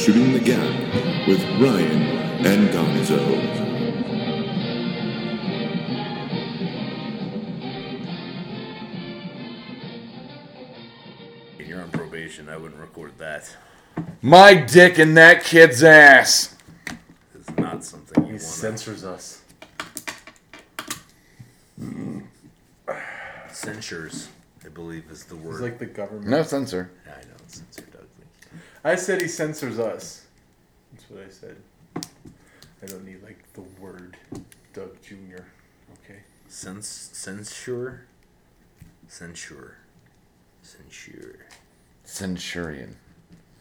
Shooting the Gap with Ryan and Gonzo. You're on probation. I wouldn't record that. My dick in that kid's ass. It's not something you He want. censors us. Censures, I believe, is the word. He's like the government. No censor. Yeah, I know, censor Doug. Thank you. I said he censors us. That's what I said. I don't need like the word Doug Jr. Okay. Cens- censure? Censure. Censure. Centurion.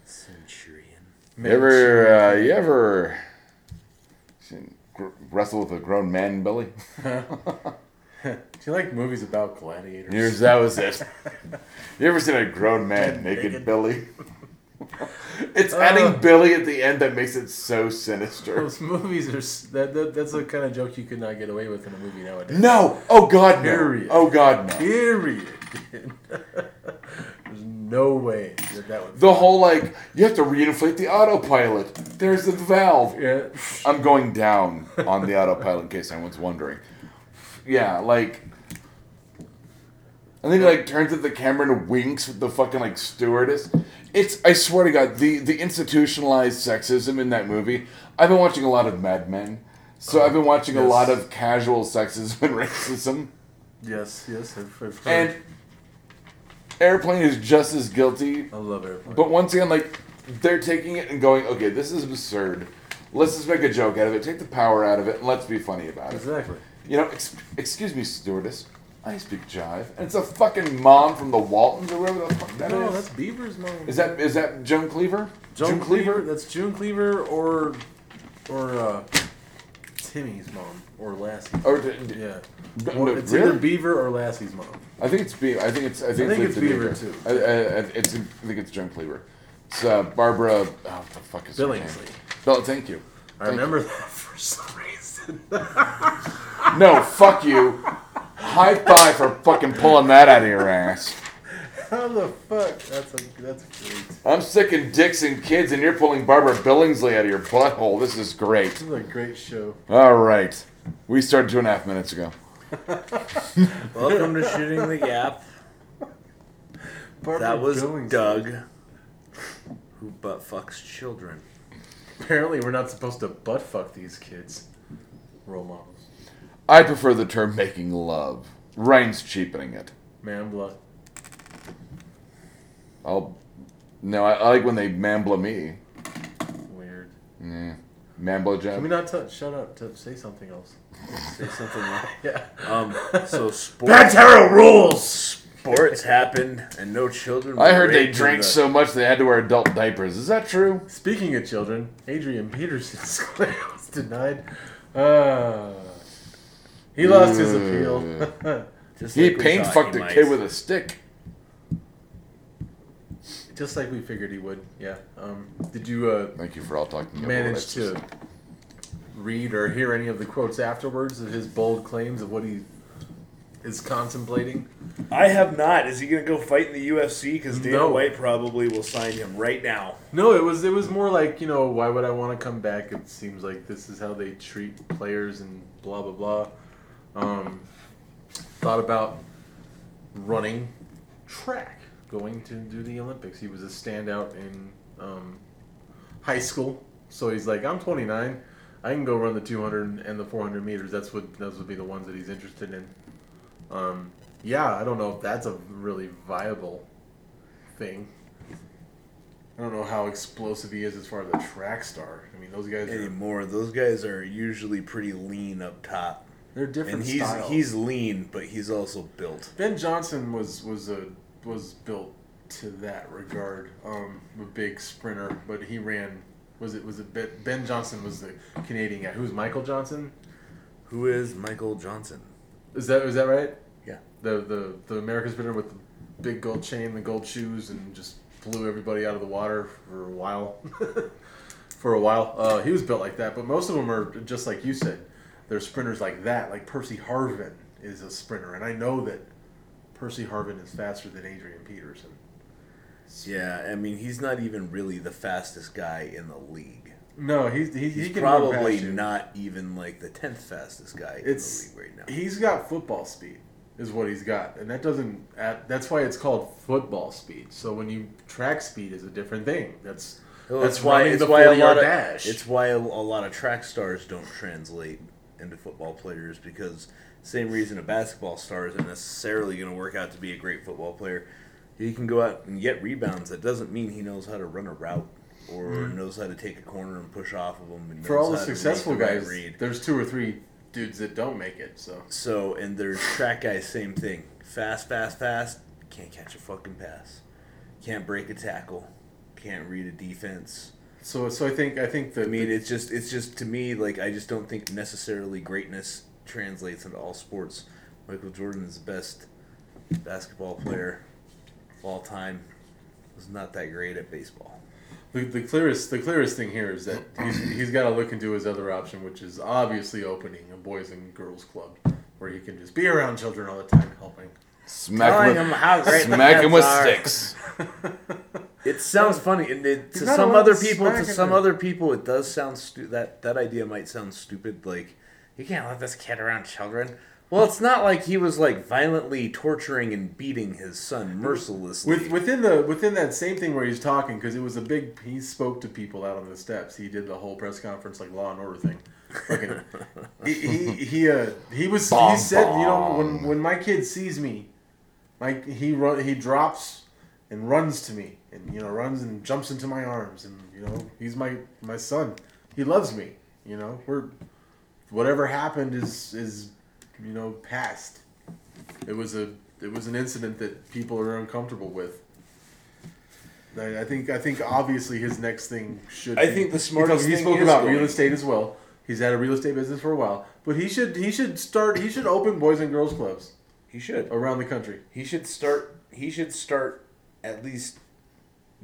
Centurion. You ever, uh, you ever seen- gr- wrestle with a grown man, Billy? Do you like movies about gladiators? Yours, that was it. You ever seen a grown man naked, Billy? it's adding Billy at the end that makes it so sinister. Those movies are that, that that's the kind of joke you could not get away with in a movie nowadays. No! Oh God, no! Period. Oh God, no! Period. There's no way that that would. The whole like you have to reinflate the autopilot. There's the valve. Yeah. I'm going down on the autopilot in case anyone's wondering. Yeah, like. And then he like turns at the camera and winks with the fucking like stewardess. It's I swear to God, the the institutionalized sexism in that movie. I've been watching a lot of Mad Men, so oh, I've been watching a lot of casual sexism and racism. Yes. Yes. I've, I've heard. And Airplane is just as guilty I love airplane. but once again, like they're taking it and going, okay, this is absurd. Let's just make a joke out of it. Take the power out of it, and let's be funny about it. exactly. You know, ex- excuse me, stewardess. I speak jive, and it's a fucking mom from the Waltons or whatever the fuck that is. no, that's Beaver's mom. Is that is that Joan Cleaver? Joan Cleaver? That's June Cleaver or or uh, Timmy's mom or Lassie. Or d- d- Yeah. no, Well, it's really? either Beaver or Lassie's mom. I think it's Beaver. I think it's. I think, think it's, it's Beaver, too. I, I, I, it's. I think it's Joan Cleaver. It's uh, Barbara. Oh, what the fuck is her name? Billingsley. Bill, thank you. I Thank remember that for some reason. No, fuck you. High five for fucking pulling that out of your ass. How the fuck? That's a that's great. I'm sick of dicks and kids, and you're pulling Barbara Billingsley out of your butthole. This is great. This is a great show. All right. We started two and a half minutes ago. Welcome to Shooting the Gap. Barbara That was Billingsley. Doug, who butt fucks children. Apparently, we're not supposed to butt fuck these kids. Role models. I prefer the term making love. Ryan's cheapening it. Mambla. I'll. No, I, I like when they mambla me. Weird. Yeah. Mambla Can we job. not touch? Shut up. To say something else. Say something else. Yeah. Um, so sports, Pantera rules. sports happened, and no children. I heard they drank the- so much they had to wear adult diapers. Is that true? Speaking of children, Adrian Peterson's claim was denied. Uh, he lost his appeal. Just He like we pain fucked he a kid with a stick. Just like we figured he would. Yeah. Um, did you uh, Thank you for all talking about manage what I to said. read or hear any of the quotes afterwards of his bold claims of what he is contemplating? I have not. Is he gonna go fight in the UFC? Because Dana No. White probably will sign him right now. No, it was it was more like you know why would I want to come back? It seems like this is how they treat players and blah blah blah. Um, thought about running track, going to do the Olympics. He was a standout in um, high school, so he's like, I'm 29, I can go run the 200 and the 400 meters. That's what those would be the ones that he's interested in. Um, yeah, I don't know if that's a really viable thing. I don't know how explosive he is as far as a track star. I mean, those guys are Anymore, those guys are usually pretty lean up top, they're different and he's styles. he's lean, but he's also built. Ben Johnson was was a was built to that regard. Um, a big sprinter, but he ran. Was it was it Ben, ben Johnson was the Canadian guy? Who's Michael Johnson? Who is Michael Johnson? Is that is that right? Yeah. The the the American sprinter with the big gold chain, the gold shoes, and just blew everybody out of the water for a while. for a while, uh, he was built like that. But most of them are just like you said. They're sprinters like that. Like Percy Harvin is a sprinter, and I know that Percy Harvin is faster than Adrian Peterson. Yeah, I mean, he's not even really the fastest guy in the league. No, he's he, He's he probably not even like the tenth fastest guy It's in the league right now. he's got football speed, is what he's got, and that doesn't. Add, that's why it's called football speed. So when you track speed is a different thing. That's Well, that's that's why it's why a lot of dash. it's why a, a lot of track stars don't translate into football players because same reason a basketball star isn't necessarily going to work out to be a great football player. He can go out and get rebounds. That doesn't mean he knows how to run a route or knows how to take a corner and push off of them. And Mm. For all the how to make successful the guys, read. there's two or three dudes that don't make it. So So and there's track guys, same thing. Fast, fast, fast. Can't catch a fucking pass. Can't break a tackle. Can't read a defense. So so I think I think that I mean, it's just it's just to me like I just don't think necessarily greatness translates into all sports. Michael Jordan is the best basketball player of all time. Was not that great at baseball. the, the clearest the clearest thing here is that he's, he's got to look into his other option, which is obviously opening a boys and girls club where he can just be around children all the time helping. Smack Telling him, him how great the smack him Mets with are. sticks. It sounds funny, and it, to some other people, to it some other people, it does sound stu- that that idea might sound stupid. Like you can't let this kid around children. Well, it's not like he was like violently torturing and beating his son mercilessly. With within the within that same thing where he's talking because it was a big he spoke to people out on the steps. He did the whole press conference like Law and Order thing. Fucking, he he he, uh, he was Bong he said you know when when my kid sees me, like he run he drops and runs to me and you know runs and jumps into my arms and you know he's my my son. He loves me. You know we're whatever happened is is you know past. It was a it was an incident that people are uncomfortable with. I, I think I think obviously his next thing should. I be- think the smartest he thing spoke is about real estate as well. He's had a real estate business for a while, but he should he should start he should open boys and girls clubs he should. around the country. He should start. He should start at least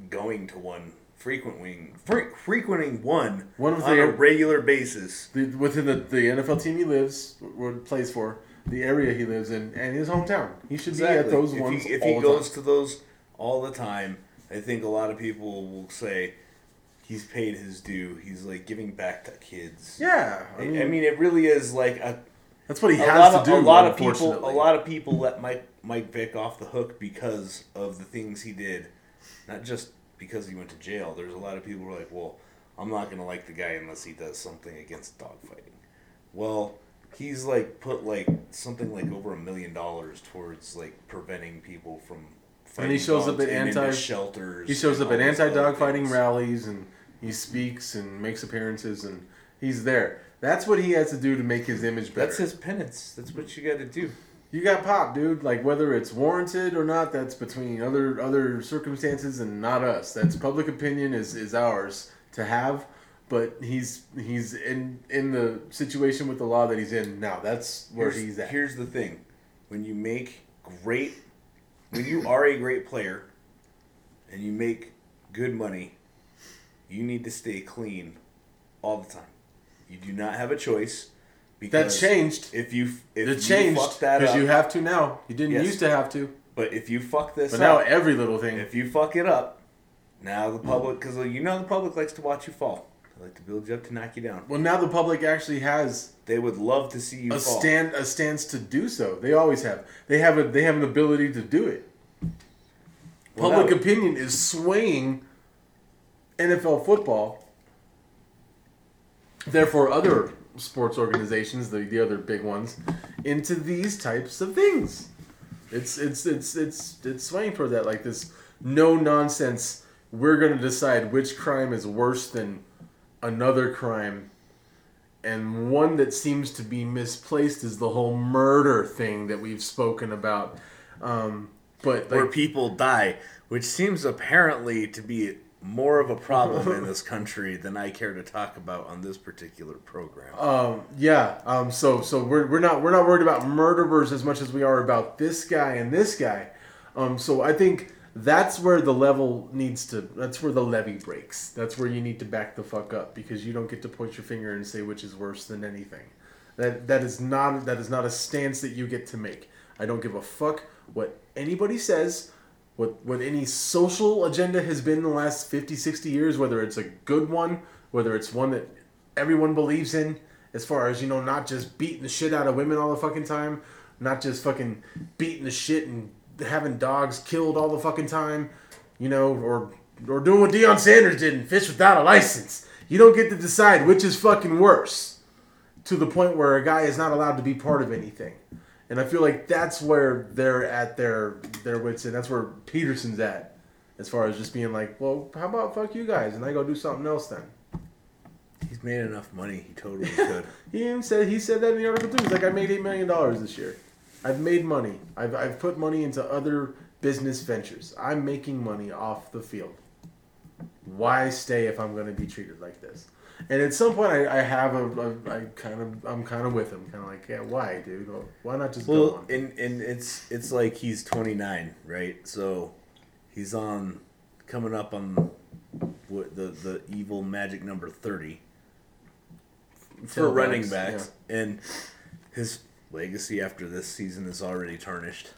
going to one frequenting fre- frequenting one One of on the- a regular basis. The, within the, the NFL team he lives or plays for, the area he lives in, and his hometown, he should be at those if ones He, if he goes time. to those all the time, I think a lot of people will say he's paid his due. He's like giving back to kids. Yeah, I I mean, mean, it really is like a, that's what he has lot to of do. a lot of people. A lot of people let Mike Mike Vick off the hook because of the things he did, not just because he went to jail. There's a lot of people who are like, well, I'm not gonna like the guy unless he does something against dogfighting. Well, he's like put like something like over a million dollars towards like preventing people from. And he fighting shows up at anti- shelters. He shows up at all these other anti-dogfighting things. rallies and he speaks and makes appearances and he's there. That's what he has to do to make his image better. That's his penance. That's what you got to do. You got pop, dude. Like whether it's warranted or not, that's between other other circumstances and not us. That's mm-hmm. public opinion is is ours to have. But he's he's in in the situation with the law that he's in now. That's where here's, he's at. Here's the thing: when you make great, when you are a great player, and you make good money, you need to stay clean all the time. You do not have a choice. That Because changed. If you if It you changed fuck that because up, you have to now. You didn't Yes. used to have to, but if you fuck this but now up, every little thing. if you fuck it up, now the mm. public, because you know the public likes to watch you fall. They like to build you up to knock you down. well, now the public actually has They would love to see you a fall. stand a stance to do so. They always have. They have a they have an ability to do it. Well, Public now- opinion is swaying NFL football. Therefore, other sports organizations, the, the other big ones, into these types of things. It's it's it's it's it's swaying for that like this no nonsense. We're gonna decide which crime is worse than another crime, and one that seems to be misplaced is the whole murder thing that we've spoken about. Um, but where people die, which seems apparently to be more of a problem in this country than I care to talk about on this particular program. Um, yeah. Um, so so we're, we're not we're not worried about murderers as much as we are about this guy and this guy. Um, so I think that's where the level needs to. That's where the levee breaks. That's where you need to back the fuck up because you don't get to point your finger and say which is worse than anything. That that is not that is not a stance that you get to make. I don't give a fuck what anybody says. What what any social agenda has been in the last 50, 60 years, whether it's a good one, whether it's one that everyone believes in, as far as, you know, not just beating the shit out of women all the fucking time, not just fucking beating the shit and having dogs killed all the fucking time, you know, or or doing what Deion Sanders did and fish without a license. You don't get to decide which is fucking worse to the point where a guy is not allowed to be part of anything. And I feel like that's where they're at their their wits and that's where Peterson's at. As far as just being like, well, how about fuck you guys and I go do something else then. He's made enough money. He totally could. He even said he said that in the article too. He's like, I made eight million dollars this year. I've made money. I've I've put money into other business ventures. I'm making money off the field. Why stay if I'm going to be treated like this? And at some point, I, I have a, a I kind of I'm kind of with him, kind of like, yeah, why, dude? Why not just go Well, on? and and it's it's like he's 29, right? So he's on coming up on what the the evil magic number 30 for running backs, and his legacy after this season is already tarnished.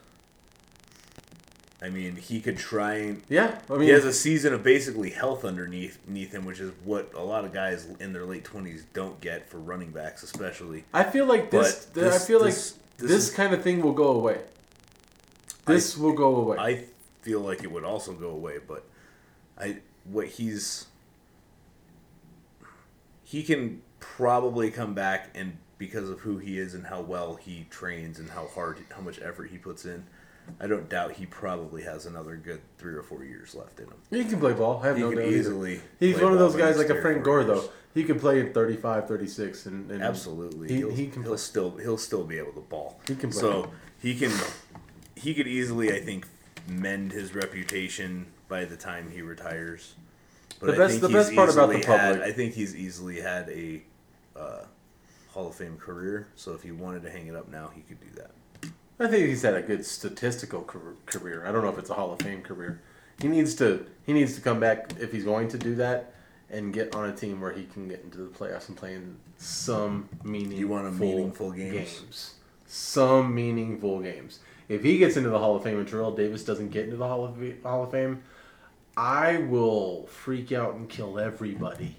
I mean, he could try and Yeah, I mean, he has a season of basically health underneath underneath him, which is what a lot of guys in their late twenties don't get for running backs, especially. I feel like this. But th- I feel this- like this this, is- kind of thing will go away. This will go away. I feel like it would also go away, but I what he's he can probably come back and because of who he is and how well he trains and how hard how much effort he puts in, I don't doubt he probably has another good three or four years left in him. he can play ball. I have He no doubt. easily He's one of those guys like a Frank Gore, though. He could play at 35, 36, and, and Absolutely, He, he'll, he can he'll play. still he'll still be able to ball. He can play. So he can he could easily, I think, mend his reputation by the time he retires. But The I best- think the best part about the easily had- public- I think he's easily had a uh, Hall of Fame career. So if he wanted to hang it up now, he could do that. I think he's had a good statistical career. I don't know if it's a Hall of Fame career. He needs to he needs to come back if he's going to do that and get on a team where he can get into the playoffs and play in some meaningful, You want a meaningful games? games. Some meaningful games. If he gets into the Hall of Fame and Terrell Davis doesn't get into the Hall of Hall of Fame, I will freak out and kill everybody.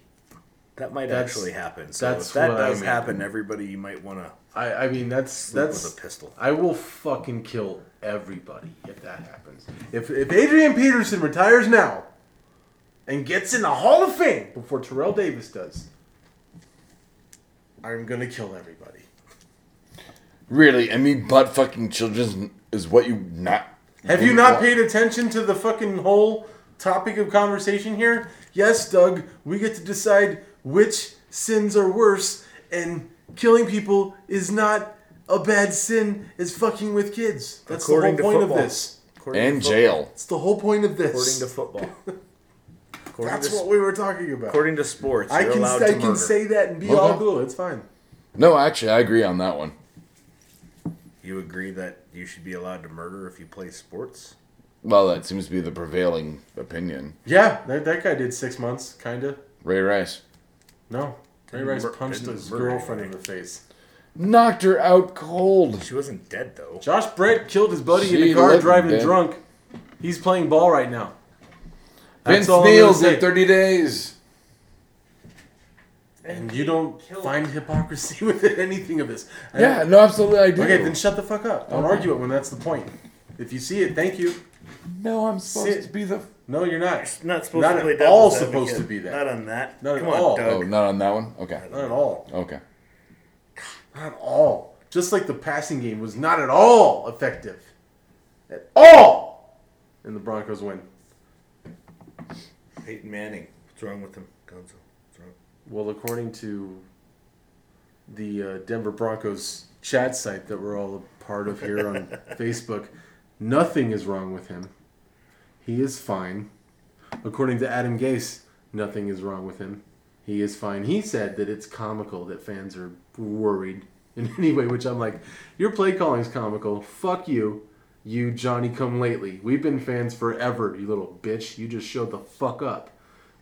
That might That's- actually happen. So that's if that what I does mean. happen, everybody you might want to I, I mean that's that's with a pistol. I will fucking kill everybody if that happens. If if Adrian Peterson retires now and gets in the Hall of Fame before Terrell Davis does, I'm gonna kill everybody. Really, I mean, butt fucking children is what you not. Have you not paid attention to the fucking whole topic of conversation here? Yes, Doug, we get to decide which sins are worse, and killing people is not a bad sin as fucking with kids. That's According the whole point football. of this. According And jail. It's the whole point of this. According to football. According That's to, what we were talking about. according to sports, I you're can allowed I to can murder. say that and be all cool. It's fine. No, actually, I agree on that one. You agree that you should be allowed to murder if you play sports? Well, that seems to be the prevailing opinion. Yeah, that, that guy did six months, kinda. Ray Rice No, Ray Rice mur- punched his murder girlfriend in the face. knocked her out cold. She wasn't dead though. Josh Brent killed his buddy in She a car lived, driving man. drunk. He's playing ball right now. Vince all I'm gonna Neil say. did 30 days. And you don't find hypocrisy with anything of this. I Yeah, don't- no, absolutely, I do. Okay, then shut the fuck up. Don't argue it when that's the point. If you see it, thank you. no, I'm supposed Sit. to be the. No, you're not. Not supposed Not to play at devil's all advocate. supposed to be that. Not on that. Not at Come on, all. Doug. Oh, not on that one? Okay. Not at all. Okay. Not at all. Just like the passing game was not at all effective. At all. And the Broncos win. Peyton Manning. What's wrong with him? Gonzo. What's wrong? Well, according to the uh, Denver Broncos chat site that we're all a part of here on Facebook, nothing is wrong with him. He is fine. According to Adam Gase, nothing is wrong with him. He is fine. He said that it's comical that fans are worried in any way, which I'm like, your play calling's comical. Fuck you, you Johnny come lately. We've been fans forever, you little bitch. You just showed the fuck up.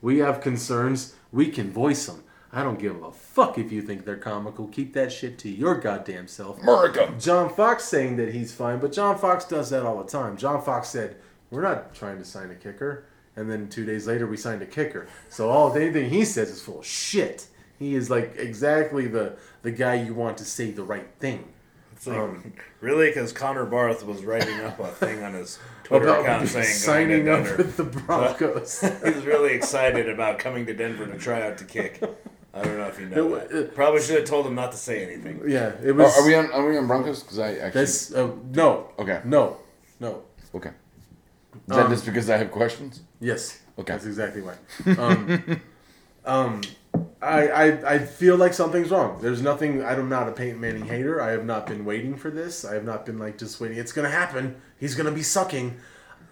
We have concerns. We can voice them. I don't give a fuck if you think they're comical. Keep that shit to your goddamn self. America. John Fox saying that he's fine, but John Fox does that all the time. John Fox said, we're not trying to sign a kicker. And then two days later, we signed a kicker. So all anything he says is full of shit. He is like exactly the the guy you want to say the right thing. It's like, Um, really, because Connor Barth was writing up a thing on his Twitter About account saying signing up Denver. with the Broncos. He's really excited about coming to Denver to try out to kick. I don't know if you know It wa- that. Probably should have told him not to say anything. yeah, it Are, was. are we on? Are we on Broncos? Because I actually. That's uh, no. Okay. No. No. Okay. Is that Um, just because I have questions? Yes. Okay. That's exactly why. Um, um, I, I I feel like something's wrong. There's nothing. I'm not a Peyton Manning hater. I have not been waiting for this. I have not been like just waiting. It's gonna happen. He's gonna be sucking.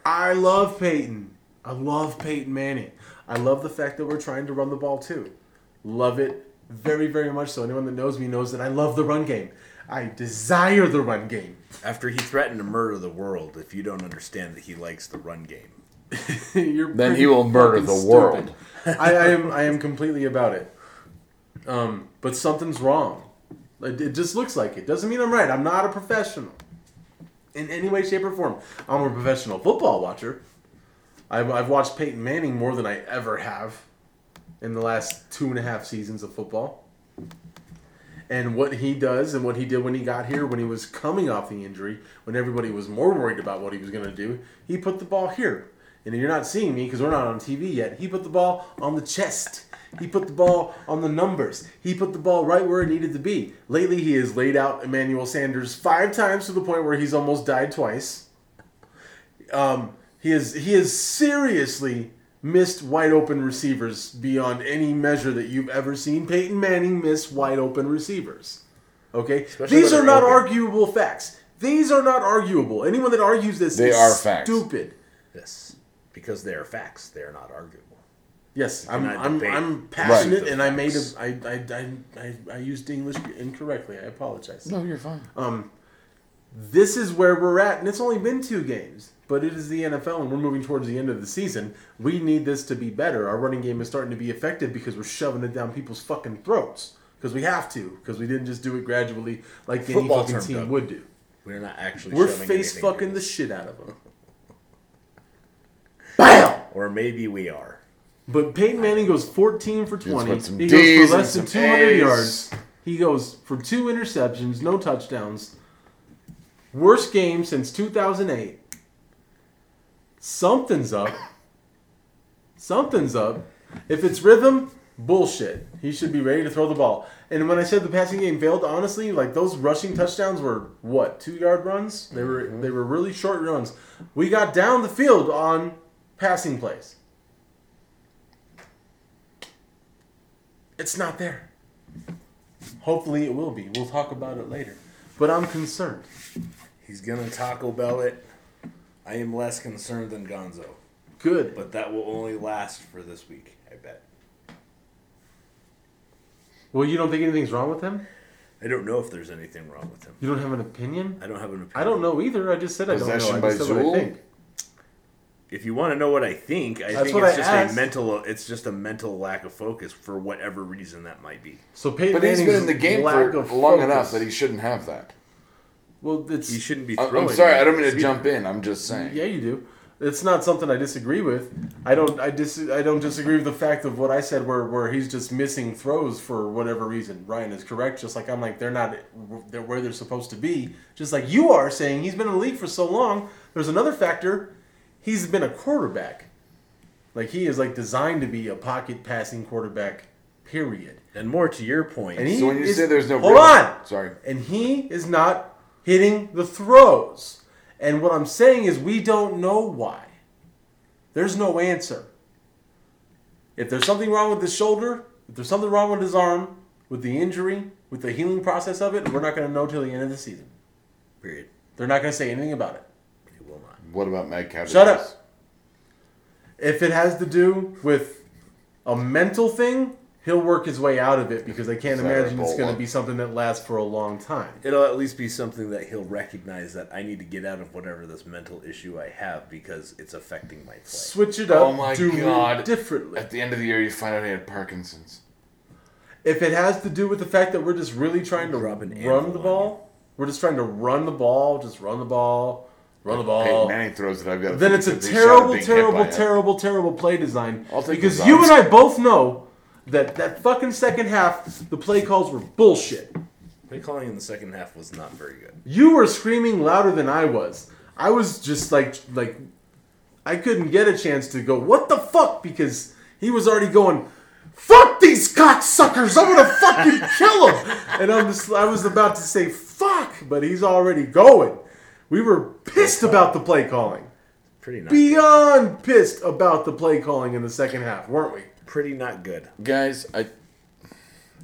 I love Peyton. I love Peyton Manning. I love the fact that we're trying to run the ball too. Love it very very much. So anyone that knows me knows that I love the run game. I desire the run game. After he threatened to murder the world, if you don't understand that he likes the run game. You're Then he will murder the stupid. world. I, I am I am completely about it. Um, but something's wrong. It, it just looks like it. Doesn't mean I'm right. I'm not a professional in any way, shape, or form. I'm a professional football watcher. I've, I've watched Peyton Manning more than I ever have in the last two and a half seasons of football. And what he does and what he did when he got here, when he was coming off the injury, when everybody was more worried about what he was going to do, he put the ball here. And you're not seeing me because we're not on TV yet. He put the ball on the chest. He put the ball on the numbers. He put the ball right where it needed to be. Lately, he has laid out Emmanuel Sanders five times to the point where he's almost died twice. Um, he is he is seriously missed wide open receivers beyond any measure that you've ever seen Peyton Manning miss wide open receivers. Okay, Especially these are not open. arguable facts. These are not arguable. Anyone that argues this They is are facts. stupid. Yes. Because they are facts. They are not arguable. Yes, I'm I'm, I'm passionate, Right. and I made a, facts. I, I, I, I, I used English incorrectly. I apologize. No, you're fine. Um, this is where we're at, and it's only been two games, but it is the NFL, and we're moving towards the end of the season. We need this to be better. Our running game is starting to be effective because we're shoving it down people's fucking throats because we have to because we didn't just do it gradually like any fucking team Doug. would do. We're not actually We're face fucking the shit out of them. Bam! Or maybe we are. But Peyton Manning goes 14 for 20. He Ds goes for less than 200 As. yards. He goes for two interceptions, no touchdowns. Worst game since 2008. Something's up. Something's up. If it's rhythm, bullshit. He should be ready to throw the ball. And when I said the passing game failed, honestly, like those rushing touchdowns were what two yard runs? They were mm-hmm. they were really short runs. We got down the field on passing plays. It's not there. Hopefully, it will be. We'll talk about it later. But I'm concerned. He's gonna Taco Bell it. I am less concerned than Gonzo, Good. but that will only last for this week. I bet. Well, you don't think anything's wrong with him? I don't know if there's anything wrong with him. You don't have an opinion? I don't have an opinion. I don't know either. I just said I don't know. Possession I by just said what I Zool? think. If you want to know what I think, I That's think what it's I just asked. a mental. It's just a mental lack of focus for whatever reason that might be. So Peyton But he's been in the game lack for of long focus- enough that he shouldn't have that. Well, it's He shouldn't be I'm, throwing. I'm sorry, that I don't mean to either. jump in. I'm just saying. Yeah, you do. It's not something I disagree with. I don't. I dis. I don't disagree with the fact of what I said, where where he's just missing throws for whatever reason. Ryan is correct. Just like I'm like they're not. They're where they're supposed to be. Just like you are saying, he's been in the league for so long. There's another factor. He's been a quarterback. Like he is like designed to be a pocket passing quarterback. Period. And more to your point. point, And he So when you is- say there's no hold rhythm- on, Sorry. and he is not hitting the throws. And what I'm saying is, we don't know why. There's no answer. If there's something wrong with his shoulder, if there's something wrong with his arm, with the injury, with the healing process of it, we're not going to know till the end of the season. period. They're not going to say anything about it. It will not. What about Mad Cow? Shut up. If it has to do with a mental thing, he'll work his way out of it because I can't Is imagine it's going to be something that lasts for a long time. It'll at least be something that he'll recognize that I need to get out of whatever this mental issue I have because it's affecting my play. Switch it up. Oh my do God. it differently. At the end of the year, you find out he had Parkinson's. If it has to do with the fact that we're just really trying to an run the ball, we're just trying to run the ball, just run the ball. Run the ball. Peyton ball. Manning throws it. I've got. Then it's a 50-50 shot of terrible, terrible, terrible, terrible play design. Because you and I both know that that fucking second half, the play calls were bullshit. Play calling in the second half was not very good. You were screaming louder than I was. I was just like, like, I couldn't get a chance to go, what the fuck? Because he was already going, fuck these cocksuckers, I'm gonna fucking kill them. And I'm just, I was about to say, fuck, but he's already going. We were pissed about the play calling. Pretty not. Beyond pissed about the play calling in the second half, weren't we? Pretty not good. Guys, I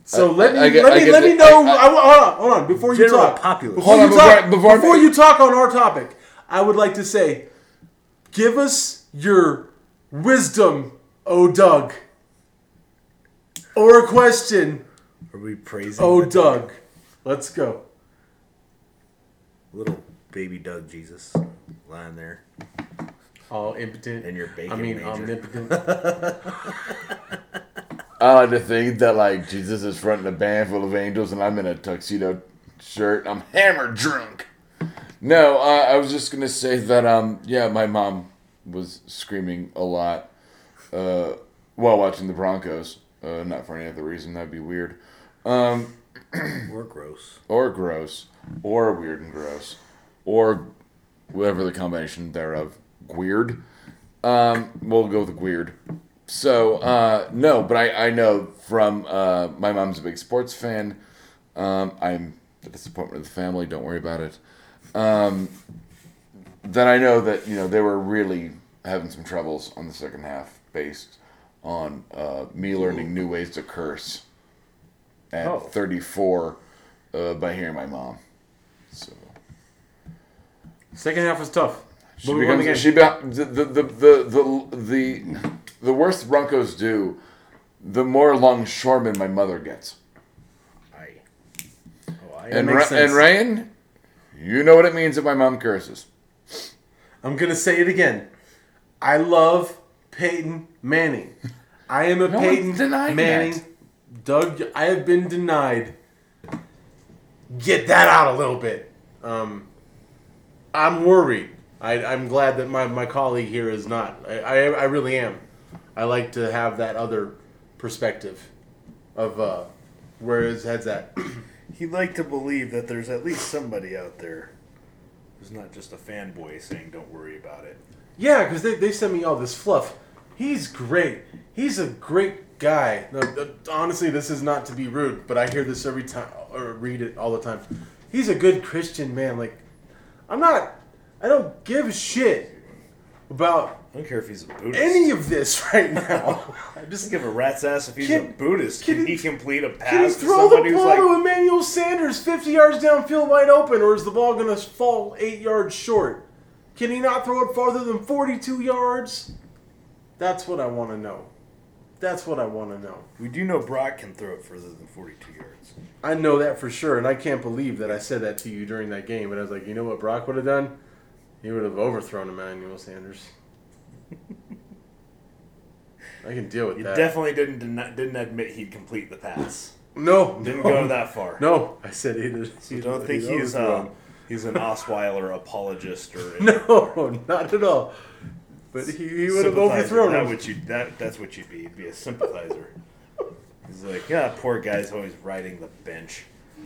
So I- let me I get- let I me let me know. I- I- I, hold on, hold on. Before you General talk, populace. before Hold you on, talk, before I- before I you talk on our topic, I would like to say, give us your wisdom, oh Doug, or a question, Are we praising? oh the Doug. Let's go. Little baby Doug Jesus lying there. All impotent. And your bacon I mean, major. omnipotent. I like to think that like Jesus is fronting a band full of angels, and I'm in a tuxedo shirt. I'm hammered drunk. No, uh, I was just gonna say that um yeah, my mom was screaming a lot uh, while watching the Broncos. Uh, not for any other reason. That'd be weird. Um, Or gross. or gross, or weird and gross, or whatever the combination thereof. Weird. Um, we'll go with weird. So uh, no, but I, I know from uh, my mom's a big sports fan. Um, I'm the disappointment of the family. Don't worry about it. Um, then I know that you know they were really having some troubles on the second half based on uh, me learning new ways to curse at Oh. 34 uh, by hearing my mom. So Second half was tough. She But we won the becomes she be, the, the, the, the, the, the, the worse the Broncos do, the more longshoreman my mother gets. I. Oh, I. And, Ra- and Ryan, you know what it means if my mom curses. I'm gonna say it again. I love Peyton Manning. I am a No Peyton Manning. that. Doug, I have been denied. Get that out a little bit. Um, I'm worried. I, I'm glad that my, my colleague here is not. I, I, I really am. I like to have that other perspective of uh, where his head's at. He'd like to believe that there's at least somebody out there who's not just a fanboy saying, "Don't worry about it." Yeah, because they, they sent me all this fluff. He's great. He's a great guy. No, uh, honestly, this is not to be rude, but I hear this every time or read it all the time. He's a good Christian man. Like, I'm not. I don't give a shit about I don't care if he's a Buddhist. any of this right now. I just give a rat's ass if he's Can- a Buddhist. can Can, he- he complete a pass? can he to throw the ball like, to Emmanuel Sanders 50 yards downfield wide open, or is the ball gonna fall eight yards short? Can he not throw it farther than 42 yards? That's what I want to know. That's what I want to know. "We do know Brock can throw it further than 42 yards." I know that for sure, and I can't believe that I said that to you during that game. But I was like, you know what Brock would have done? He would have overthrown Emmanuel Sanders. I can deal with that. He that. definitely didn't didn't admit he'd complete the pass. no, Didn't no, go that far. No, I said he did. So don't think he's uh, he's an Osweiler apologist or No, not at all. But he, he would have overthrown That him. you that that's what you'd be. You'd be a sympathizer. He's like, yeah, poor guy's always riding the bench.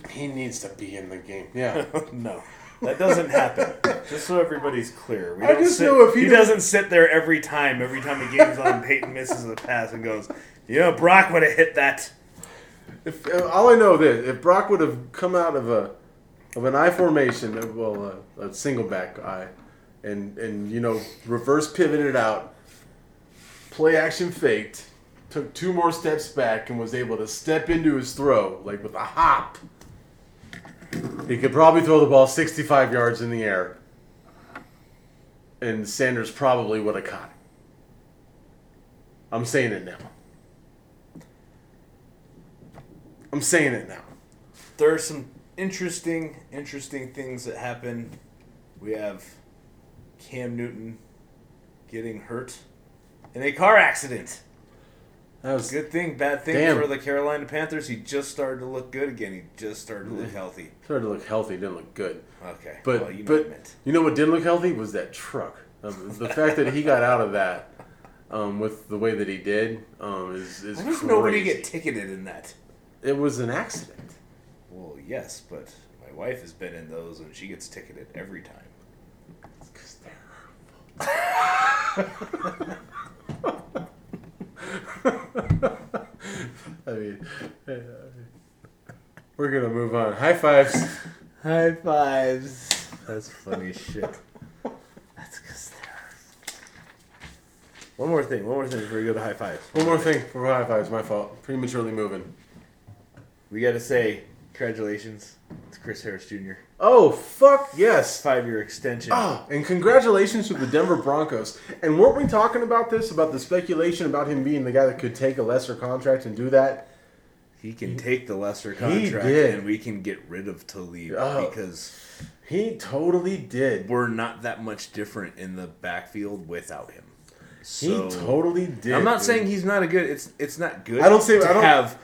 He needs to be in the game. Yeah. no, that doesn't happen. Just so everybody's clear, we I just sit, know if he he doesn't sit there every time. Every time the game's on, Peyton misses a pass and goes, you know, Brock would have hit that. If uh, all I know this, if Brock would have come out of a of an I formation, uh, well, uh, a single back I, and and you know reverse pivoted out, play action faked, took two more steps back, and was able to step into his throw like with a hop. He could probably throw the ball 65 yards in the air, and Sanders probably would have caught it. I'm saying it now. I'm saying it now. There are some interesting, interesting things that happen. We have Cam Newton getting hurt in a car accident. That was Good thing, bad thing Damn. for the Carolina Panthers. He just started to look good again. He just started to look healthy. started to look healthy. Didn't look good. Okay, But well, you know but you know what did look healthy was that truck. Um, the fact that he got out of that um, with the way that he did um, is is Why does nobody get ticketed in that? it was an accident. Well, yes, but my wife has been in those and she gets ticketed every time. I mean, we're gonna move on. High fives. High fives. That's funny shit. That's because. One more thing. One more thing before we go to high fives. One more thing for high fives. My fault. Prematurely moving. We got to say congratulations to Chris Harris Jr. Oh fuck yes. Five year extension. Oh, and congratulations to the Denver Broncos. And weren't we talking about this about the speculation about him being the guy that could take a lesser contract and do that? He can take the lesser contract did. and we can get rid of Talib Oh. because He totally did. we're not that much different in the backfield without him. He totally did. I'm not dude. saying he's not a good. It's it's not good. I don't say- to I don't- have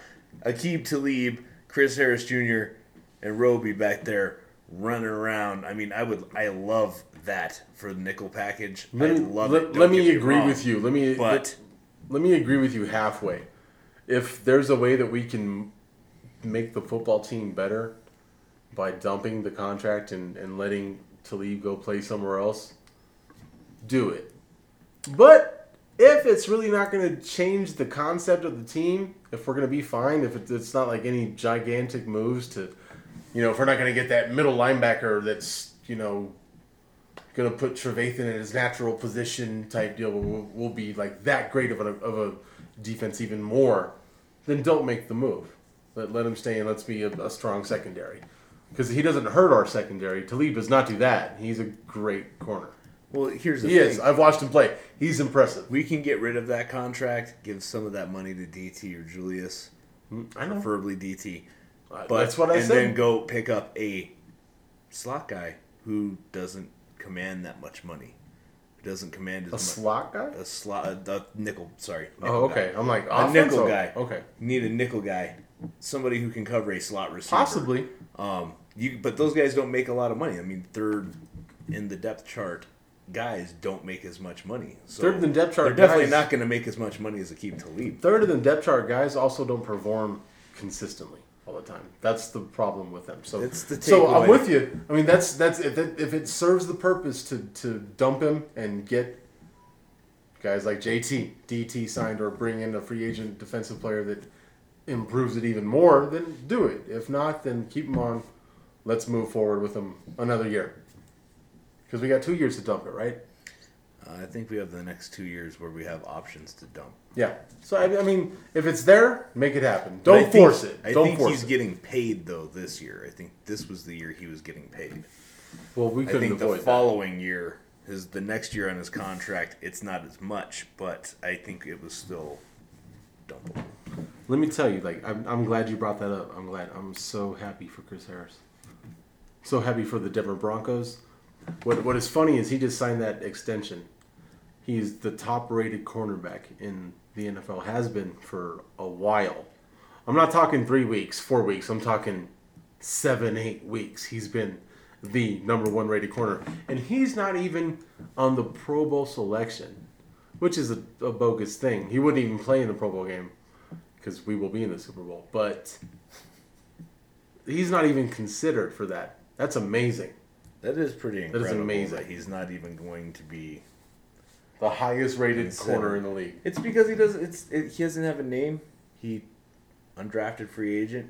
Aqib Talib, Chris Harris Jr., and Roby back there running around. I mean, I would. I love that for the nickel package. Let I me, love let, it. don't me get agree wrong. with you. Let me But let me agree with you halfway. If there's a way that we can make the football team better by dumping the contract and, and letting Talib go play somewhere else, do it. But if it's really not going to change the concept of the team, if we're going to be fine, if it's not like any gigantic moves to, you know, if we're not going to get that middle linebacker that's, you know, going to put Trevathan in his natural position type deal, we'll, we'll be like that great of a, of a defense even more, then don't make the move. Let, let him stay and let's be a, a strong secondary. Because he doesn't hurt our secondary. Talib does not do that. He's a great corner. well, here's the He thing. is. I've watched him play. He's impressive. we can get rid of that contract, give some of that money to DT or Julius, mm, I know. preferably DT. But That's what I and said. then go pick up a slot guy who doesn't command that much money. Who doesn't command as a much. slot guy? a slot, a, a nickel. Sorry. Oh, okay. guy. I'm like, A offense? nickel Oh, guy. Okay. You need a nickel guy, somebody who can cover a slot receiver. Possibly. Um, you, but those guys don't make a lot of money. I mean, third in the depth chart guys don't make as much money. So Third in the depth chart They're definitely guys- not going to make as much money as Akeem Talib. Third in the depth chart guys also don't perform consistently all the time. That's the problem with them. So It's the so I'm with you. I mean, that's that's if it, if it serves the purpose to to dump him and get guys like JT, DT signed, or bring in a free agent defensive player that improves it even more, then do it. If not, then keep him on. Let's move forward with him another year. Because we got two years to dump it, right? Uh, I think we have the next two years where we have options to dump. Yeah. So I, I mean, if it's there, make it happen. But I Don't think- force it. I Don't think force he's it. getting paid though this year. I think this was the year he was getting paid. well, we I couldn't think the avoid that. following year, his the next year on his contract, it's not as much, but I think it was still dumpable. Let me tell you, like, I'm, I'm glad you brought that up. I'm glad. I'm so happy for Chris Harris. So happy for the Denver Broncos. What What is funny is he just signed that extension. He's the top rated cornerback in the NFL. Has been for a while. I'm not talking three weeks, four weeks. I'm talking seven, eight weeks. He's been the number one rated corner, and he's not even on the Pro Bowl selection, which is a, a bogus thing. He wouldn't even play in the Pro Bowl game because we will be in the Super Bowl. But he's not even considered for that. That's amazing. That is pretty is incredible. amazing. That he's not even going to be. The highest rated corner in the league. It's because he doesn't. It's it, he doesn't have a name. He undrafted free agent.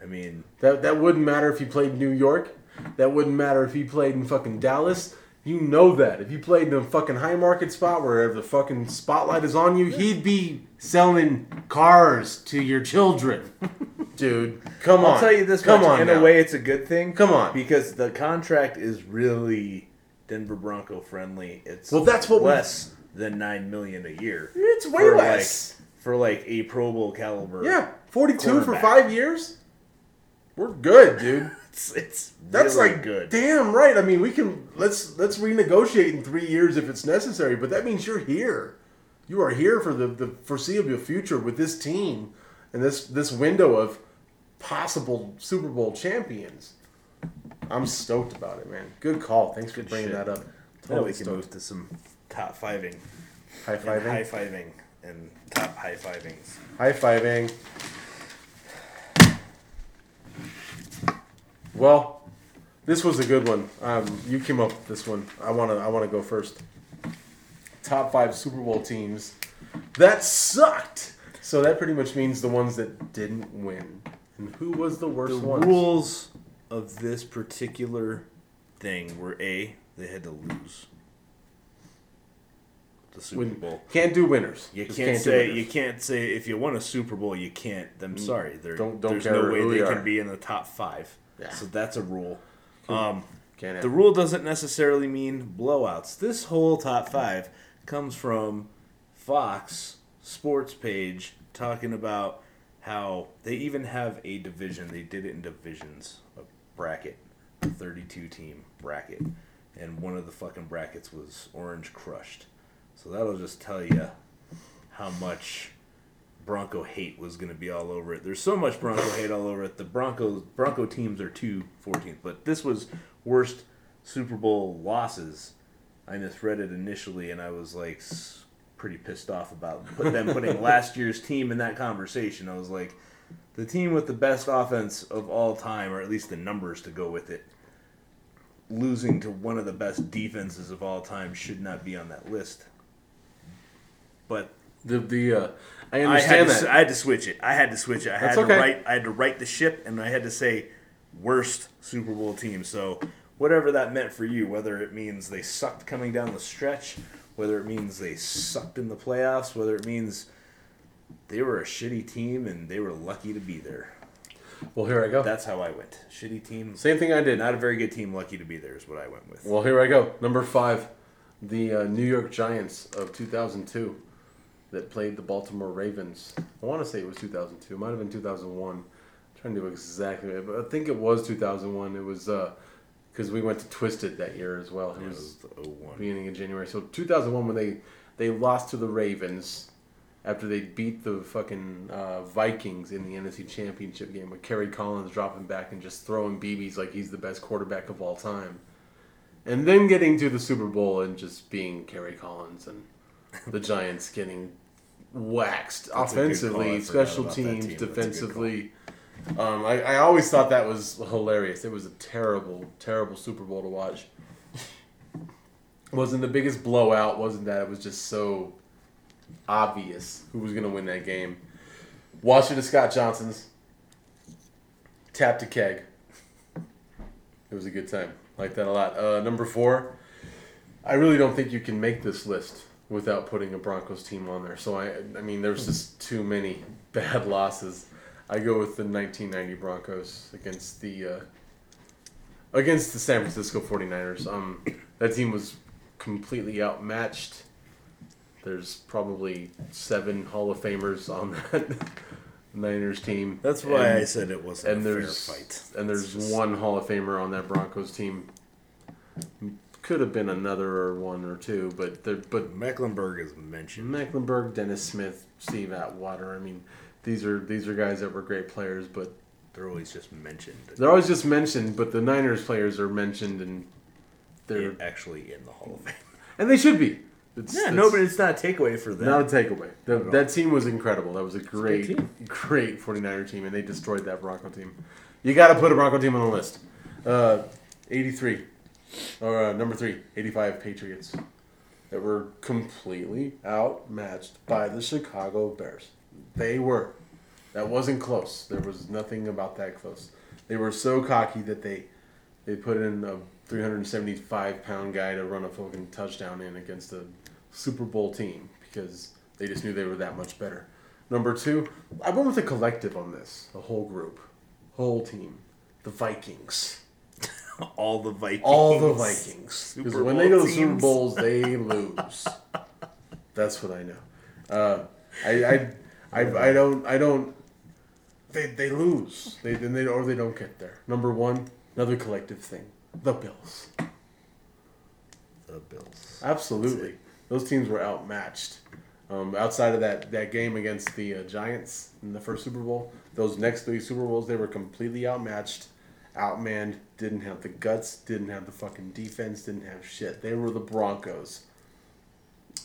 I mean, That that wouldn't matter if he played New York. That wouldn't matter if he played in fucking Dallas. You know that. If you played in a fucking high market spot where the fucking spotlight is on you, he'd be selling cars to your children. Dude, come on. I'll tell you this Come much. on in now. a way, it's a good thing. Come on. because the contract is really Denver Bronco friendly. It's Well, that's what we- less than nine million a year. It's way for less. Like, for like a Pro Bowl caliber. yeah, 42 for 5 years? We're good, dude. it's it's That's really like good. Damn right. I mean, we can let's let's renegotiate in three years if it's necessary, but that means you're here. you are here for the, the foreseeable future with this team and this this window of possible Super Bowl champions. I'm stoked about it, man. Good call. Thanks for Good bringing shit. that up. Totally we can stoked. move to some top fiving, High fiving. high fiving, and top high fivings. High fiving. Well, this was a good one. Um, you came up with this one. I wanna I wanna go first. Top five Super Bowl teams that sucked. So that pretty much means the ones that didn't win. And who was the worst The one? rules of this particular thing were a they had to lose the Super Bowl. Can't do winners. You Just can't, do say winners. you can't say if you won a Super Bowl you can't. I'm sorry, there, Don't- don't there's care no way who they you can be in the top five. Yeah. So that's a rule. Um, Can't have the rule doesn't necessarily mean blowouts. This whole top five comes from Fox Sports page talking about how they even have a division. They did it in divisions, a bracket, a 32 team bracket, and one of the fucking brackets was Orange Crushed. So that'll just tell you how much Bronco hate was going to be all over it. There's so much Bronco hate all over it. The Broncos Bronco teams are two 14th, but this was worst Super Bowl losses. I misread it initially, and I was like pretty pissed off about put them putting last year's team in that conversation. I was like, the team with the best offense of all time, or at least the numbers to go with it, losing to one of the best defenses of all time should not be on that list. But the the uh, I I had, understand to, that. I had to switch it. I had to switch it. I That's had okay. to write. I had to write the ship, and I had to say worst Super Bowl team. So whatever that meant for you, whether it means they sucked coming down the stretch, whether it means they sucked in the playoffs, whether it means they were a shitty team and they were lucky to be there. well, here I go. That's how I went. Shitty team, Same thing I did. not a very good team. Lucky to be there is what I went with. Well, here I go. Number five, the uh, New York Giants of 2002 that played the Baltimore Ravens. I want to say it was 2002. It might have been 2001. I'm trying to do exactly but I think it was 2001. It was because we went to Twisted that year as well. It was the 01. beginning of January. So 2001 when they they lost to the Ravens after they beat the fucking uh, Vikings in the NFC Championship game with Kerry Collins dropping back and just throwing BBs like he's the best quarterback of all time. And then getting to the Super Bowl and just being Kerry Collins and the Giants getting waxed That's a good call. offensively, special teams, team. That's a good defensively. Um, I, I always thought that was hilarious. It was a terrible, terrible Super Bowl to watch. wasn't the biggest blowout. Wasn't that? It was just so obvious who was going to win that game. Watching the Scott Johnsons tapped a keg. It was a good time. Like that a lot. Uh, number four. I really don't think you can make this list without putting a Broncos team on there. So I, I mean, there's just too many bad losses. I go with the 1990 Broncos against the uh, against the San Francisco 49ers. Um, that team was completely outmatched. There's probably seven Hall of Famers on that Niners team. That's why And- I said it wasn't and a fair there's fight. and there's just- one Hall of Famer on that Broncos team. Could have been another or one or two, but there, but Mecklenburg is mentioned. Mecklenburg, Dennis Smith, Steve Atwater. I mean, these are these are guys that were great players, but They're always just mentioned. they're always just mentioned. But the Niners players are mentioned, and they're actually in the Hall of Fame. and they should be. It's, Yeah, it's no, but it's not a takeaway for them. not a takeaway. The, Not at all. that team was incredible. That was a great, team. great 49er team, and they destroyed that Bronco team. You got to put a Bronco team on the list. Uh, 83, or uh, number three, 85 Patriots that were completely outmatched by the Chicago Bears. They were. That wasn't close. There was nothing about that close. They were so cocky that they they put in a 375 pound guy to run a fucking touchdown in against a Super Bowl team because they just knew they were that much better. Number two, I went with a collective on this, a whole group, whole team, the Vikings, all the Vikings. all the Vikings. Because when they go to Super. Bowls, they lose. That's what I know. Uh, I, I, I, I don't, I don't. They, they lose. They then they or they don't get there. Number one, another collective thing, the Bills. The Bills. Absolutely. Those teams were outmatched. Um, outside of that, that game against the uh, Giants in the first Super Bowl, those next three Super Bowls, they were completely outmatched, outmanned, didn't have the guts, didn't have the fucking defense, didn't have shit. They were the Broncos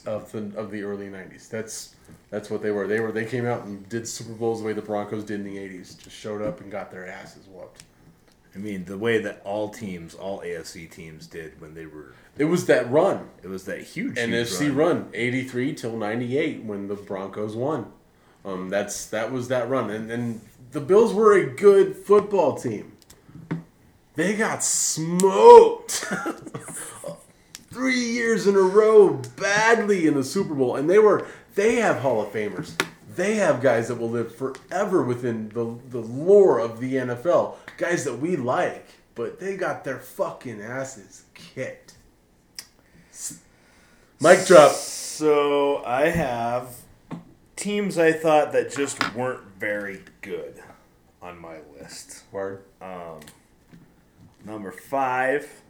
of the of the early '90s. That's that's what they were. They were they came out and did Super Bowls the way the Broncos did in the '80s. Just showed up and got their asses whooped. I mean, the way that all teams, all AFC teams did when they were, It was that run. it was that huge NFC huge run, 83 till 98 when the Broncos won. Um, that's that was that run, and and the Bills were a good football team. They got smoked three years in a row badly in the Super Bowl, and they were they have Hall of Famers. They have guys that will live forever within the the lore of the NFL. Guys that we like, but they got their fucking asses kicked. Mic drop. So I have teams I thought that just weren't very good on my list. Word. Um, number five,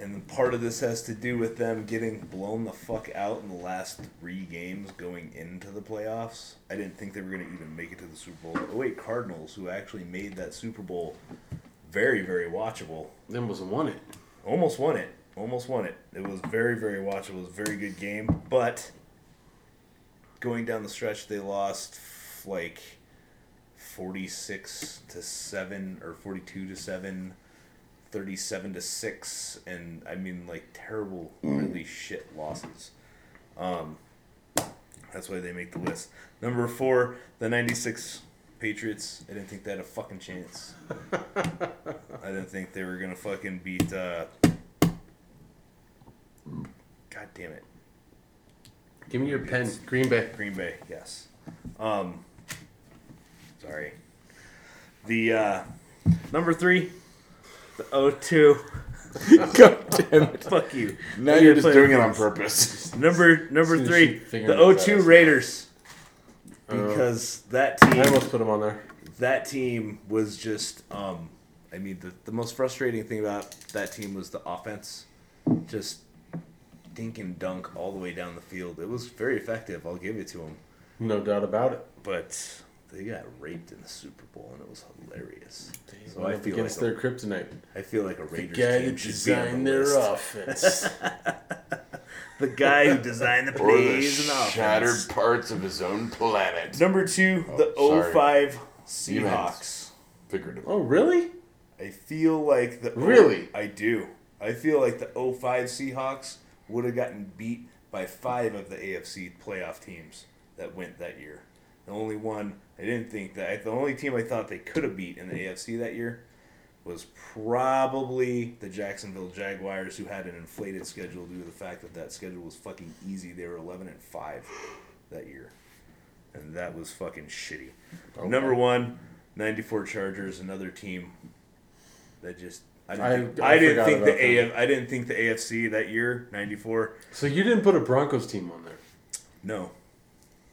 and part of this has to do with them getting blown the fuck out in the last three games going into the playoffs. I didn't think they were going to even make it to the Super Bowl. Oh wait, Cardinals, who actually made that Super Bowl very, very watchable, Them was won it. almost won it. Almost won it. It was very, very watchable. It was a very good game, but going down the stretch, they lost like forty-six to seven or forty-two to seven, 37 to six, and I mean like terrible, really shit losses. Um, that's why they make the list. Number four, the '96 Patriots. I didn't think they had a fucking chance. I didn't think they were gonna fucking beat. Uh, God damn it, Give me your pen. Green Bay. Green Bay. Yes. Um. Sorry. The uh, number three, the O2. God damn it. Fuck you. Now You're you're just doing it on purpose. Number number three, the figure O2. Raiders. Oh. Because that team. I almost put them on there. that team was just, um, I mean, the, the most frustrating thing about that team was the offense, just dink and dunk all the way down the field. It was very effective. I'll give it to them, No doubt about it. but they got raped in the Super Bowl, and it was hilarious. So Went I feel against like their kryptonite. I feel like a The Raiders guy team that should designed the their list. offense. The guy who designed the Or the plays and offense. shattered parts of his own planet. Number two, oh, the Oh, sorry. 05 Seahawks. Figurative. oh, really? I feel like the oh Really? I do. I feel like the 05 Seahawks would have gotten beat by five of the AFC playoff teams that went that year. The only one I didn't think that the only team I thought they could have beat in the AFC that year was probably the Jacksonville Jaguars, who had an inflated schedule due to the fact that that schedule was fucking easy. They were 11 and five that year, and that was fucking shitty. Number one, 94 Chargers, another team that just I didn't I- think, I I, didn't think the about. AF, I didn't think the AFC that year 94 So you didn't put a Broncos team on there? no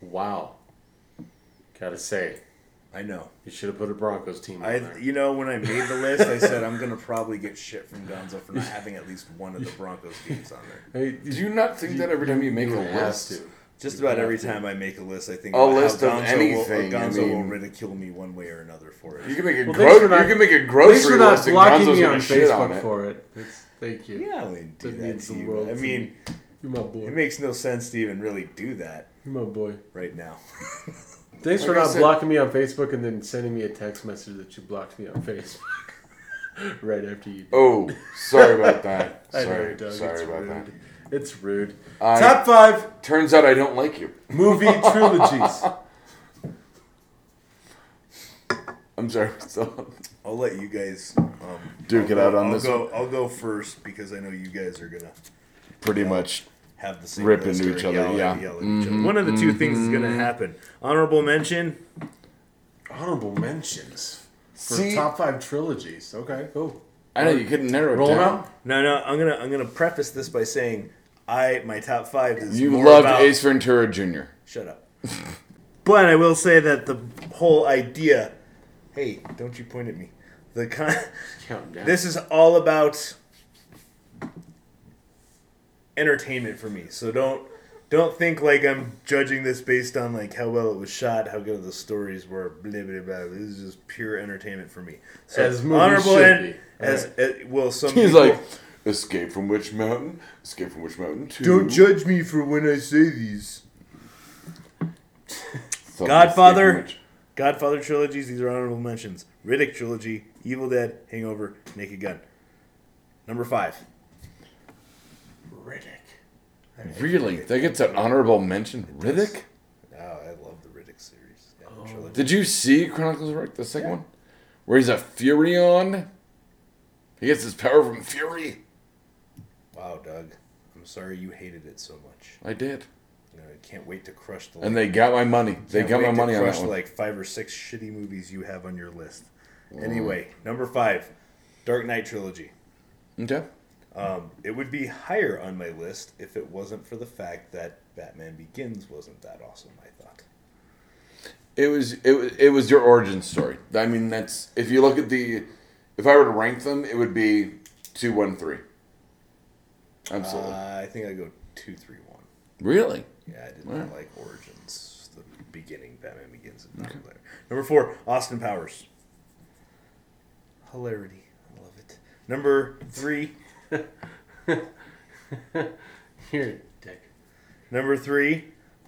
Wow. Gotta say, I know you should have put a Broncos team on I there. you know when I made the list I said I'm gonna probably get shit from Gonzo for not having at least one of the Broncos games on there Hey, Do you not think that every time you make you a list? to. just You about every to. time I make a list I think A list of Gonzo anything, will, I Gonzo will mean- ridicule me one way or another for it You can make a Well, gro- thanks not- you can make a Thanks grocery for not list and blocking me on shit on it. for it. It's, thank you. yeah I wouldn't do That that, means to the you world I mean You're my boy. it makes no sense to even really do that You're my boy. right now Thanks for Like I not said- blocking me on Facebook and then sending me a text message that you blocked me on Facebook. right after you did. Oh, sorry about that. I know, Sorry, Doug. sorry it's about rude. that. It's rude. I- Top five Turns out I don't like you. movie trilogies. I'm sorry. So, I'll let you guys um, Duke I'll it go- out on I'll this Go, I'll go first because I know you guys are gonna pretty much. Have the same Rip list into each other, yell yeah. yell at each other. Mm-hmm. One of the two things is gonna mm-hmm. happen. Honorable mention. Honorable mentions for See- top five trilogies. Okay, cool. I know you couldn't narrow it Roll down. out. No, no. I'm gonna I'm gonna preface this by saying I my top five is You more loved about, Ace Ventura Jr. Shut up. but I will say that the whole idea. Hey, don't you point at me. The con- Count down. this is all about entertainment for me. So don't don't think like I'm judging this based on like how well it was shot, how good the stories were. Blah blah blah. This is just pure entertainment for me. So As movies should and be. as uh, well, some He's people- like, Escape from Witch Mountain, Escape from Witch Mountain 2. don't judge me for when I say these. Godfather. Escape from Witch- Godfather trilogies. These are honorable mentions. Riddick trilogy, Evil Dead, Hangover, Naked Gun. Number five. Riddick. Really? That gets an honorable mention? Riddick? Oh, I love the Riddick series. Yeah, oh. trilogy. Did you see Chronicles of Riddick, the second one? Where he's a Furyan? He gets his power from Fury? Wow, Doug. I'm sorry you hated it so much. I did. You know, I can't wait to crush the. And they got my money. They got my money on that one. like five or six shitty movies you have on your list. Mm. Anyway, number five, Dark Knight trilogy. Okay. Um, it would be higher on my list if it wasn't for the fact that Batman Begins wasn't that awesome. I thought. It was it was it was your origin story. I mean, that's if you look at the, if I were to rank them, it would be two, one, three. Absolutely. Uh, I think I go two, three, one. really? Yeah, I did not like Origins. The beginning, Batman Begins, not there. Number four, Austin Powers. Hilarity, I love it. Number three, Here, Dick. number three,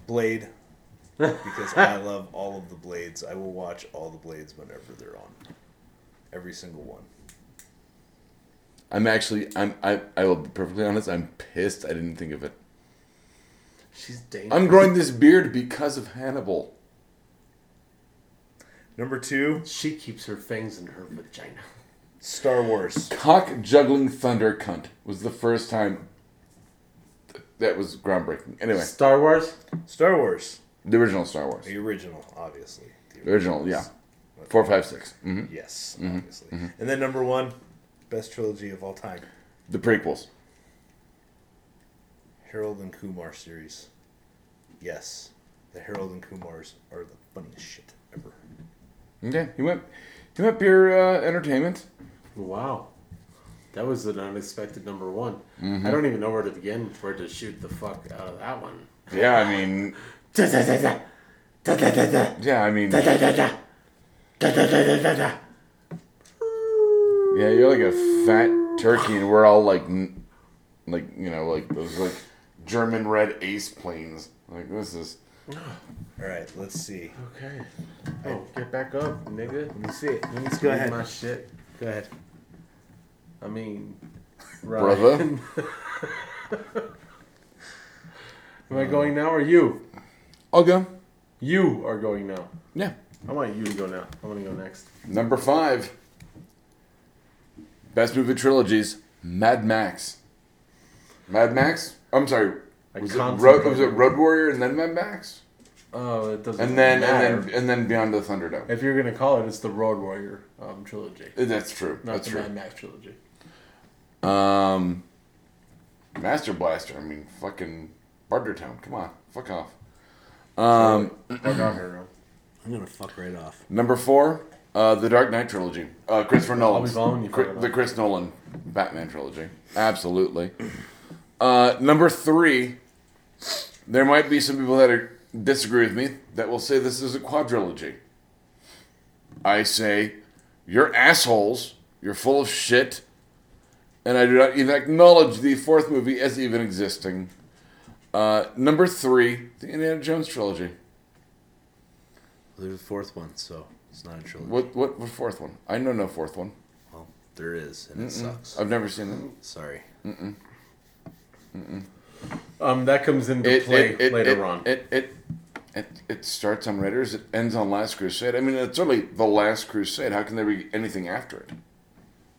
Blade. Because I love all of the Blades. I will watch all the Blades whenever they're on. Every single one. I'm actually I'm I I will be perfectly honest. I'm pissed. I didn't think of it. She's dangerous. I'm growing this beard because of Hannibal. Number two, She keeps her fangs in her vagina. Star Wars. Cock juggling thunder cunt was the first time th- that was groundbreaking. Anyway, Star Wars. Star Wars. the original Star Wars. The original, obviously. The Original, yeah. Four, five, six. Mm-hmm. Yes, obviously. And then number one, best trilogy of all time. The prequels. Harold and Kumar series. Yes, the Harold and Kumars are the funniest shit ever. Okay, he went. He went pure uh, entertainment. Wow. That was an unexpected number one. Mm-hmm. I don't even know where to begin where to shoot the fuck out of that one. Yeah, I mean, yeah, I mean, yeah, you're like a fat turkey, and we're all like, like you know, like those like German red ace planes. Like this is. All right, let's see. Okay. Oh, get back up, nigga. Let me see it. Let's Go ahead. My shit. Go ahead. I mean, Brother? Am I going now or you? I'll go. You are going now. Yeah. I want you to go now. I want to go next. Number five. Best movie trilogies: Mad Max. Mad Max. I'm sorry. I Was it. Road, was it Road Warrior and then Mad Max? Oh, it doesn't And then matter. and then and then Beyond the Thunderdome. if you're gonna call it, it's the Road Warrior um, trilogy, That's true. not That's the true. Mad Max trilogy. Um, Master Blaster. I mean, fucking Bartertown. Come on, fuck off. Um, Fuck off, Hero. I'm gonna fuck right off. number four, uh, the Dark Knight trilogy. Uh, Christopher Nolan. following you, fuck it the. Chris Nolan Batman trilogy. Absolutely. Uh, number three, there might be some people that are, disagree with me that will say this is a quadrilogy. I say, you're assholes. You're full of shit. And I do not even acknowledge the fourth movie as even existing. Uh, number three, the Indiana Jones trilogy. There's a fourth one, so it's not a trilogy. What what what fourth one? I know no fourth one. Well, there is, and it sucks. I've never seen it. Sorry. Um, that comes into It play it, it, later it, on. It, it it it starts on Raiders. It ends on Last Crusade. I mean, it's really the Last Crusade. How can there be anything after it?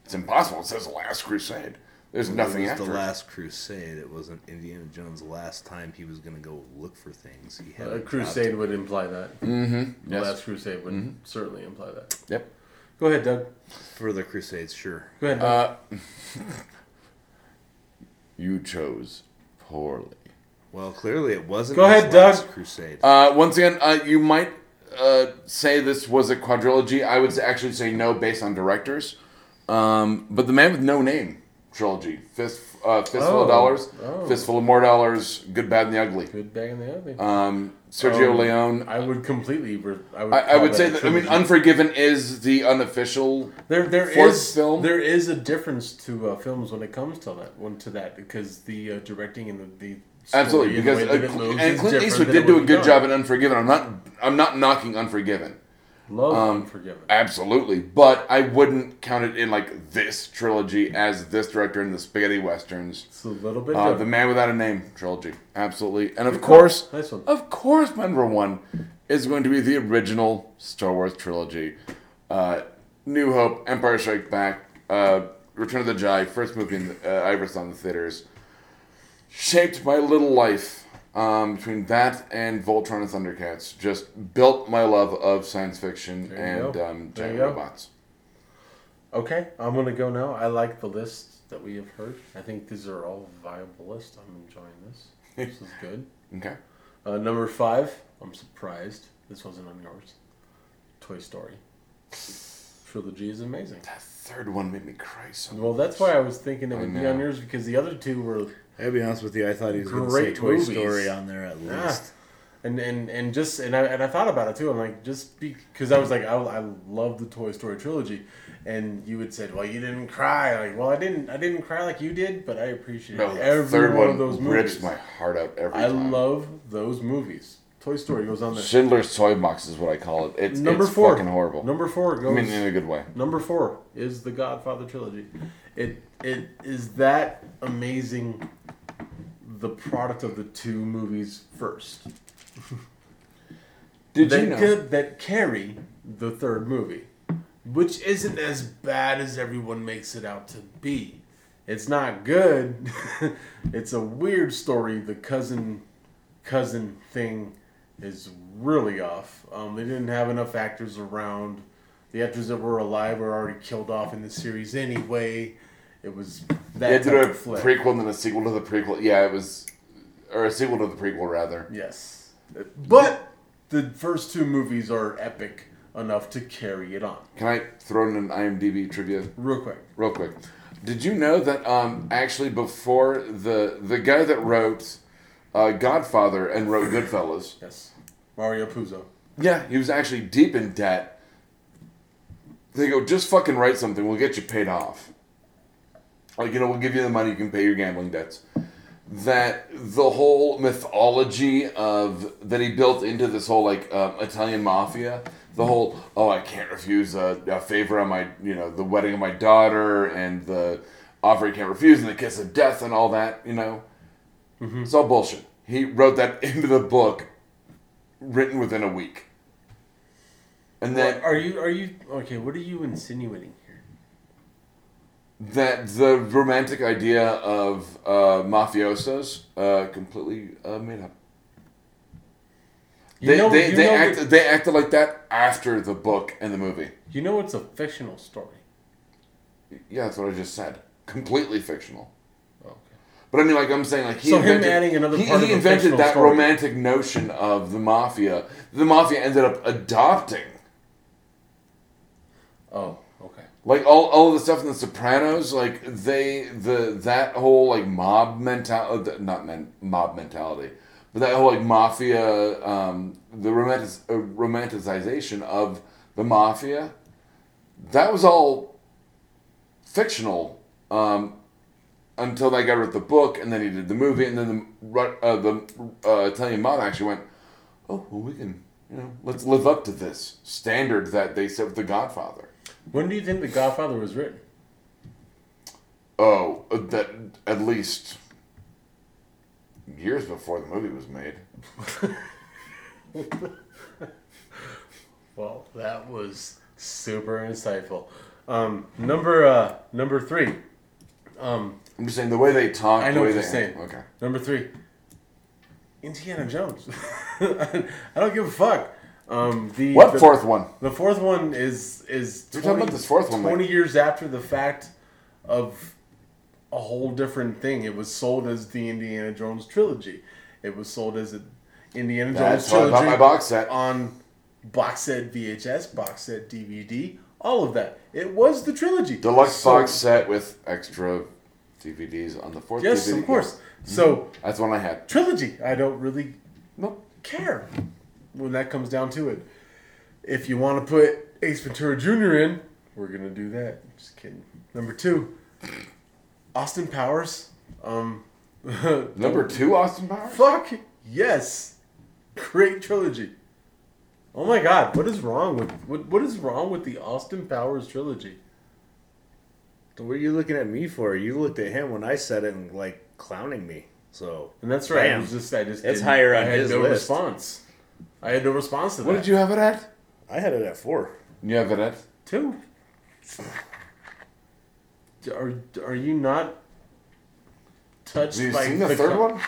It's impossible. It says Last Crusade. There's nothing it was after the last crusade. It wasn't Indiana Jones' last time he was gonna go look for things. He had a a crusade would imply that. Mm-hmm. The Yes. last crusade would certainly imply that. Yep. Go ahead, Doug. for the crusades. Sure. Go ahead. Doug. Uh, you chose poorly. Well, clearly it wasn't. Go ahead, Doug. Crusade. Uh, once again, uh, you might uh, say this was a quadrilogy. I would actually say no, based on directors. Um, but the man with no name trilogy. Fist, uh, Fistful Oh. of Dollars, Oh. Fistful of More Dollars, Good, Bad, and the Ugly. Good Bad, and the Ugly. Um, Sergio Um, Leone. I would completely. Re- I would, I, I would that say that. I mean. Unforgiven is the unofficial. there there fourth is film? there is a difference to uh, films when it comes to that one to that because the uh, directing and the, the Absolutely, and because uh, that it moves and Clint Eastwood did do a good done. job in Unforgiven. I'm not. I'm not knocking Unforgiven. Love um, Unforgiven. Absolutely, but I wouldn't count it in like this trilogy as this director in the spaghetti westerns. It's a little bit Uh, the. Man Without a Name trilogy, absolutely, and of Good course, Nice of course, my number one is going to be the original Star Wars trilogy: uh, New Hope, Empire Strikes Back, uh, Return of the Jedi, first movie in the, uh, I ever saw in the theaters. Shaped my little life um, between that and Voltron and Thundercats. Just built my love of science fiction and go. um, giant robots. Okay, I'm gonna go now. I like the list that we have heard. I think these are all viable lists. I'm enjoying this. This is good. Okay. Uh, number five. I'm surprised this wasn't on yours. Toy Story. Trilogy is amazing. That third one made me cry so Well, that's why I was thinking it would be on yours because the other two were I'll be honest with you, I thought he was going to say Great Toy movies. Story on there at least. and and and just and I and I thought about it too. I'm like just because I was like I, I love the Toy Story trilogy, and you had said, well, you didn't cry. Like, well, I didn't I didn't cry like you did, but I appreciate No, every third one one of those rips movies. my heart out every I time. love those movies. Toy Story goes on there. Schindler's Toy Box is what I call it. It's Number it's four. fucking horrible. Number four goes. I mean, in a good way. Number four is the Godfather trilogy. It it is that amazing. The product of the two movies first. Did that, you know? that carry the third movie, which isn't as bad as everyone makes it out to be. It's not good. it's a weird story. The cousin cousin thing is really off. Um, they didn't have enough actors around. The actors that were alive were already killed off in the series anyway. It was that to type a prequel and then a sequel to the prequel. Yeah, it was, or a sequel to the prequel rather. Yes. But the first two movies are epic enough to carry it on. Can I throw in an IMDb trivia Real quick. real quick? Did you know that um, actually before the the guy that wrote uh, Godfather and wrote Goodfellas, Yes. Mario Puzo. yeah, he was actually deep in debt. They go, just fucking write something. We'll get you paid off. Like you know, we'll give you the money. You can pay your gambling debts. That the whole mythology of that he built into this whole like um, Italian mafia. The whole oh I can't refuse a, a favor on my you know the wedding of my daughter and the offer you can't refuse and the kiss of death and all that you know. It's all bullshit. He wrote that into the book, written within a week. And then What are you? Are you okay? What are you insinuating here? that the romantic idea of uh, mafiosos uh, completely uh, made up. You They, know, they, they, act, they acted like that after the book and the movie. you know it's a fictional story. Yeah, that's what I just said. Completely fictional. But I mean, like I'm saying, like he So him invented, adding another he, he invented that story. romantic notion of the mafia. The mafia ended up adopting. Oh, okay. like all, all of the stuff in the sopranos like they the that whole like mob mentality not men, mob mentality but that whole like mafia um, the romantic, uh, romanticization of the mafia that was all fictional um, until that guy wrote the book and then he did the movie and then the uh, the uh, Italian mob actually went oh well we can you know let's live up to this standard that they set with the Godfather When do you think The Godfather was written? Oh, uh, that at least years before the movie was made. Well, that was super insightful. Um, number uh, number three. Um, I'm just saying the way they talk. I know what you're saying. Okay. Number three. Indiana Jones. I don't give a fuck. Um, the What the, fourth one? The fourth one is is You're talking about this fourth one, like- Twenty years after the fact of a whole different thing. It was sold as the Indiana Jones trilogy. It was sold as an Indiana Jones That's I trilogy bought my box set. on box set VHS, box set DVD, all of that. It was the trilogy. Deluxe So- box set with extra DVDs on the fourth. Yes, DVD. of course. So That's one I had. trilogy. I don't really Nope. care when that comes down to it. If you want to put Ace Ventura Jr. in, we're gonna do that. Just kidding. Number two, Austin Powers. Um, Number two, Austin Powers. Fuck yes, great trilogy. Oh my god, what is wrong with what? What is wrong with the Austin Powers trilogy? What are you looking at me for? You looked at him when I said it and like clowning me. So And that's right. It Bam. was just I just It's didn't- higher on I had his no list. response. I had no response to that. What did you have it at? I had it at four. You have it at. Two. Are are you not touched Have you by seen the third co- one?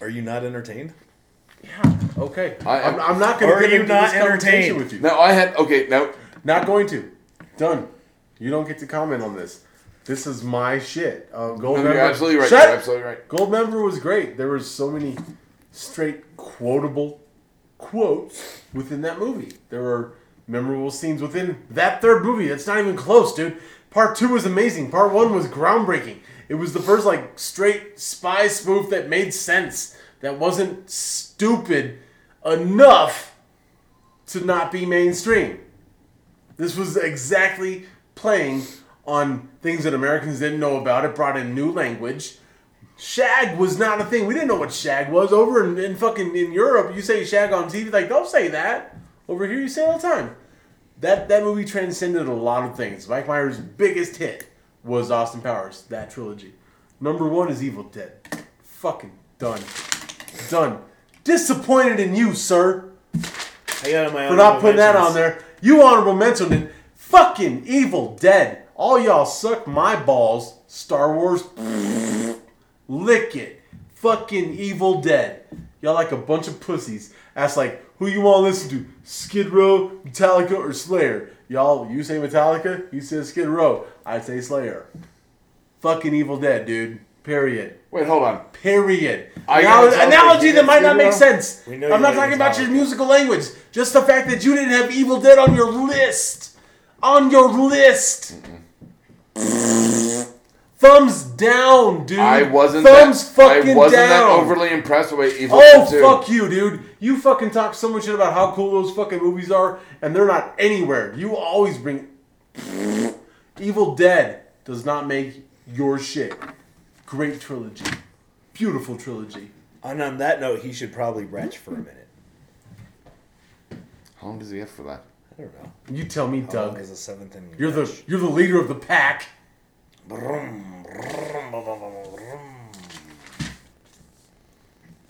Are you not entertained? Yeah. Okay. I- I, am I'm not going to are get you into not this conversation entertained? with you. No, I had. Okay, now Not going to. Done. You don't get to comment on this. This is my shit. Uh, Gold no, member. you're absolutely right. Shut! You're absolutely right. Goldmember was great. There was so many straight quotable quotes within that movie. There were memorable scenes within that third movie. That's not even close, dude. Part two was amazing. Part one was groundbreaking. It was the first like straight spy spoof that made sense. That wasn't stupid enough to not be mainstream. This was exactly playing on things that Americans didn't know about. It brought in new language. Shag was not a thing. We didn't know what shag was. Over in, in fucking in Europe, you say shag on TV, like don't say that. Over here, you say it all the time. That that movie transcended a lot of things. Mike Myers' biggest hit was Austin Powers. That trilogy. Number one is Evil Dead. Fucking done, done. Disappointed in you, sir I got it my for not putting that on there. You honorable mentioned it. Fucking Evil Dead. All y'all suck my balls. Star Wars. Lick it. Fucking Evil Dead. Y'all like a bunch of pussies. Ask like, who you want to listen to? Skid Row, Metallica, or Slayer? Y'all, you say Metallica, you say Skid Row. I say Slayer. Fucking Evil Dead, dude. Period. Wait, hold on. Period. I Now, gotta analogy that might not make sense. I'm not talking about your musical language. Just the fact that you didn't have Evil Dead on your list. On your list. Thumbs down, dude. I wasn't. Thumbs that, fucking I wasn't down. that overly impressed with Evil Oh Dead 2. fuck you, dude! You fucking talk so much shit about how cool those fucking movies are, and they're not anywhere. You always bring Evil Dead does not make your shit. Great trilogy, beautiful trilogy. And on that note, he should probably retch for a minute. How long does he have for that? I don't know. You tell me, How long Doug. is the seventh inning? You're the retch? you're the leader of the pack. Brum, brum, brum.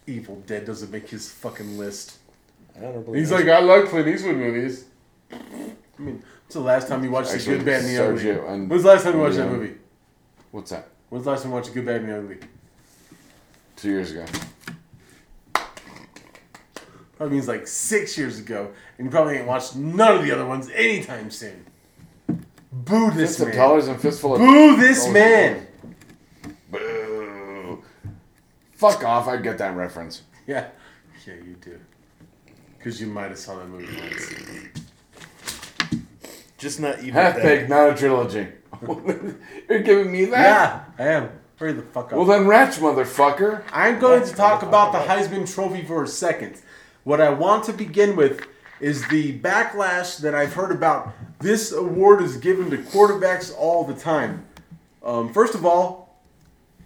Evil Dead doesn't make his fucking list. I don't believe He's like, I like Clint Eastwood movies. I mean, when's the last time you watched Actually, The Good, Bad, and the Ugly? And When's the last time you watched that movie? What's that? When's the last time you watched The Good, Bad, and the Ugly? Two years ago. Probably means like six years ago, and you probably ain't watched none of the other ones anytime soon. Boo this Fist of man. dollars and fistful of. Boo this man. Boo. Fuck off! I get that reference. Yeah, yeah, you do. Because you might have saw that movie once. Just not even Half baked, not a trilogy. You're giving me that? Yeah, I am. Hurry the fuck up. Well then, Ratch, motherfucker. I'm going to talk about the Heisman Trophy for a second. What I want to begin with is the backlash that I've heard about. This award is given to quarterbacks all the time. Um, first of all,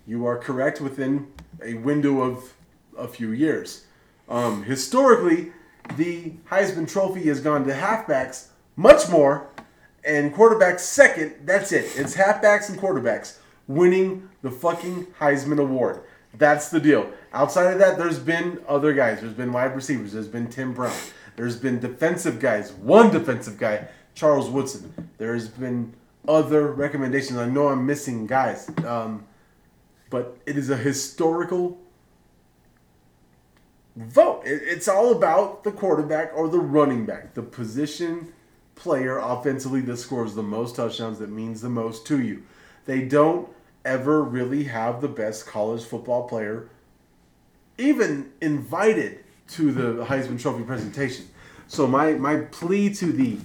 you are correct within a window of a few years. Um, historically, the Heisman Trophy has gone to halfbacks much more, and quarterbacks second. That's it. It's halfbacks and quarterbacks winning the fucking Heisman Award. That's the deal. Outside of that, there's been other guys. There's been wide receivers. There's been Tim Brown. There's been defensive guys. One defensive guy, Charles Woodson. There's been other recommendations. I know I'm missing guys, um, but it is a historical vote. It- It's all about the quarterback or the running back, the position player offensively that scores the most touchdowns, that means the most to you. They don't ever really have the best college football player even invited to the Heisman Trophy presentation. So my my plea to the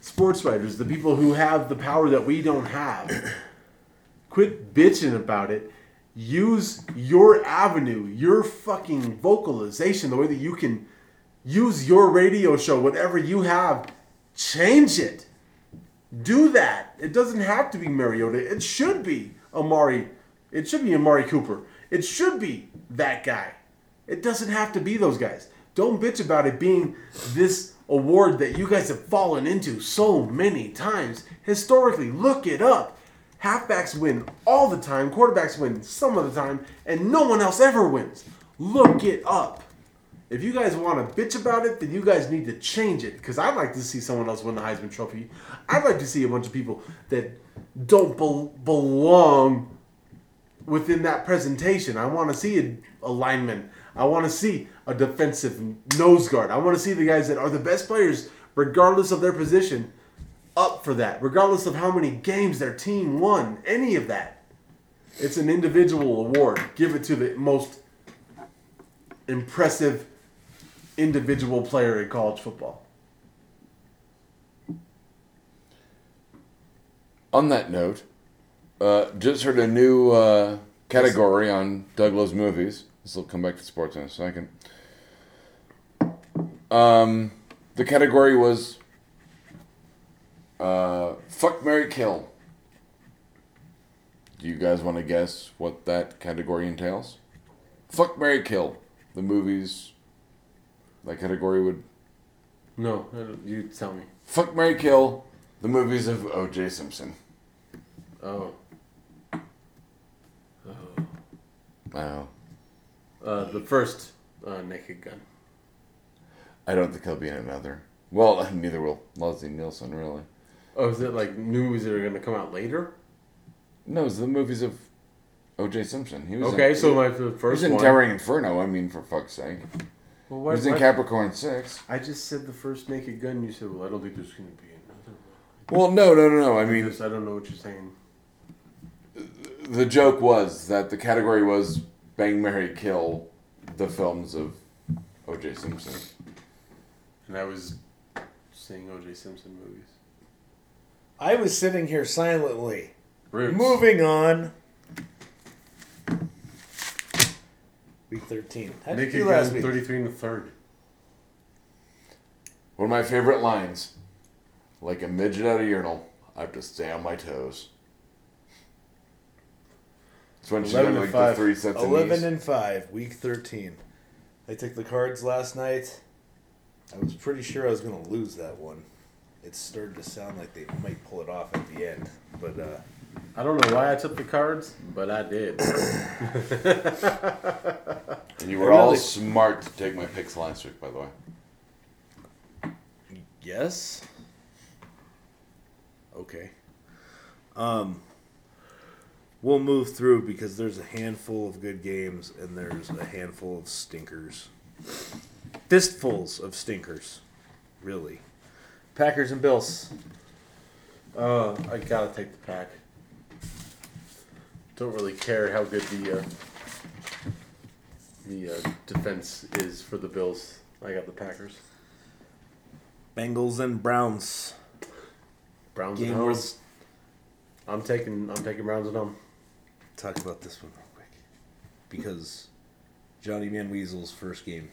sports writers, the people who have the power that we don't have, quit bitching about it use your avenue, your fucking vocalization, the way that you can use your radio show, whatever you have, change it. Do that. It doesn't have to be Mariota. It should be Amari. It should be Amari Cooper. It should be that guy. It doesn't have to be those guys. Don't bitch about it being this award that you guys have fallen into so many times. Historically, look it up. Halfbacks win all the time, quarterbacks win some of the time, and no one else ever wins. Look it up. If you guys want to bitch about it, then you guys need to change it. Because I'd like to see someone else win the Heisman Trophy. I'd like to see a bunch of people that don't bel belong within that presentation. I want to see a, a lineman. I want to see a defensive nose guard. I want to see the guys that are the best players, regardless of their position, up for that. Regardless of how many games their team won, any of that. It's an individual award. Give it to the most impressive individual player in college football. On that note, uh, just heard a new uh, category on Douglas movies. This will come back to sports in a second. Um, the category was uh, "Fuck Mary Kill." Do you guys want to guess what that category entails? "Fuck Mary Kill," the movies. That category would No, you tell me. "Fuck Mary Kill," the movies of O.J. Simpson. Oh. Wow. Uh, the first uh, Naked Gun. I don't think he'll be in another. Well, neither will Leslie Nielsen, really. Oh, is it like movies that are going to come out later? No, it's the movies of O.J. Simpson. He was Okay, in, so my first he was in one. Towering Inferno. I mean, for fuck's sake, Well, he why, was in why- Capricorn Six. I just said the first Naked Gun. You said, well, I don't think there's going to be another one. Well, no, no, no, no. I one. mean, Just, I don't know what you're saying. the joke was that the category was Bang, Mary, Kill, the films of O.J. Simpson. And I was seeing O.J. Simpson movies. I was sitting here silently. Roots. Moving on. Week 13. How did you Naked do last Gun week? 33 and a third. One of my favorite lines. Like a midget at a urinal, I have to stay on my toes. It's when she's 11 doing to like the three sets of 11 and 5, week 13. I took the cards last night. I was pretty sure I was going to lose that one. It started to sound like they might pull it off at the end. But uh, I don't know why I took the cards, but I did. And you were I all smart to take my picks last week, by the way. yes. Okay. Um, we'll move through because there's a handful of good games and there's a handful of stinkers. Fistfuls of stinkers, really. Packers and Bills. Uh, I gotta take the pack. Don't really care how good the uh, the uh, defense is for the Bills. I got the Packers. Bengals and Browns. Browns Game home. was I'm taking I'm taking Browns at home. Talk about this one real quick because Johnny Manweasel's first game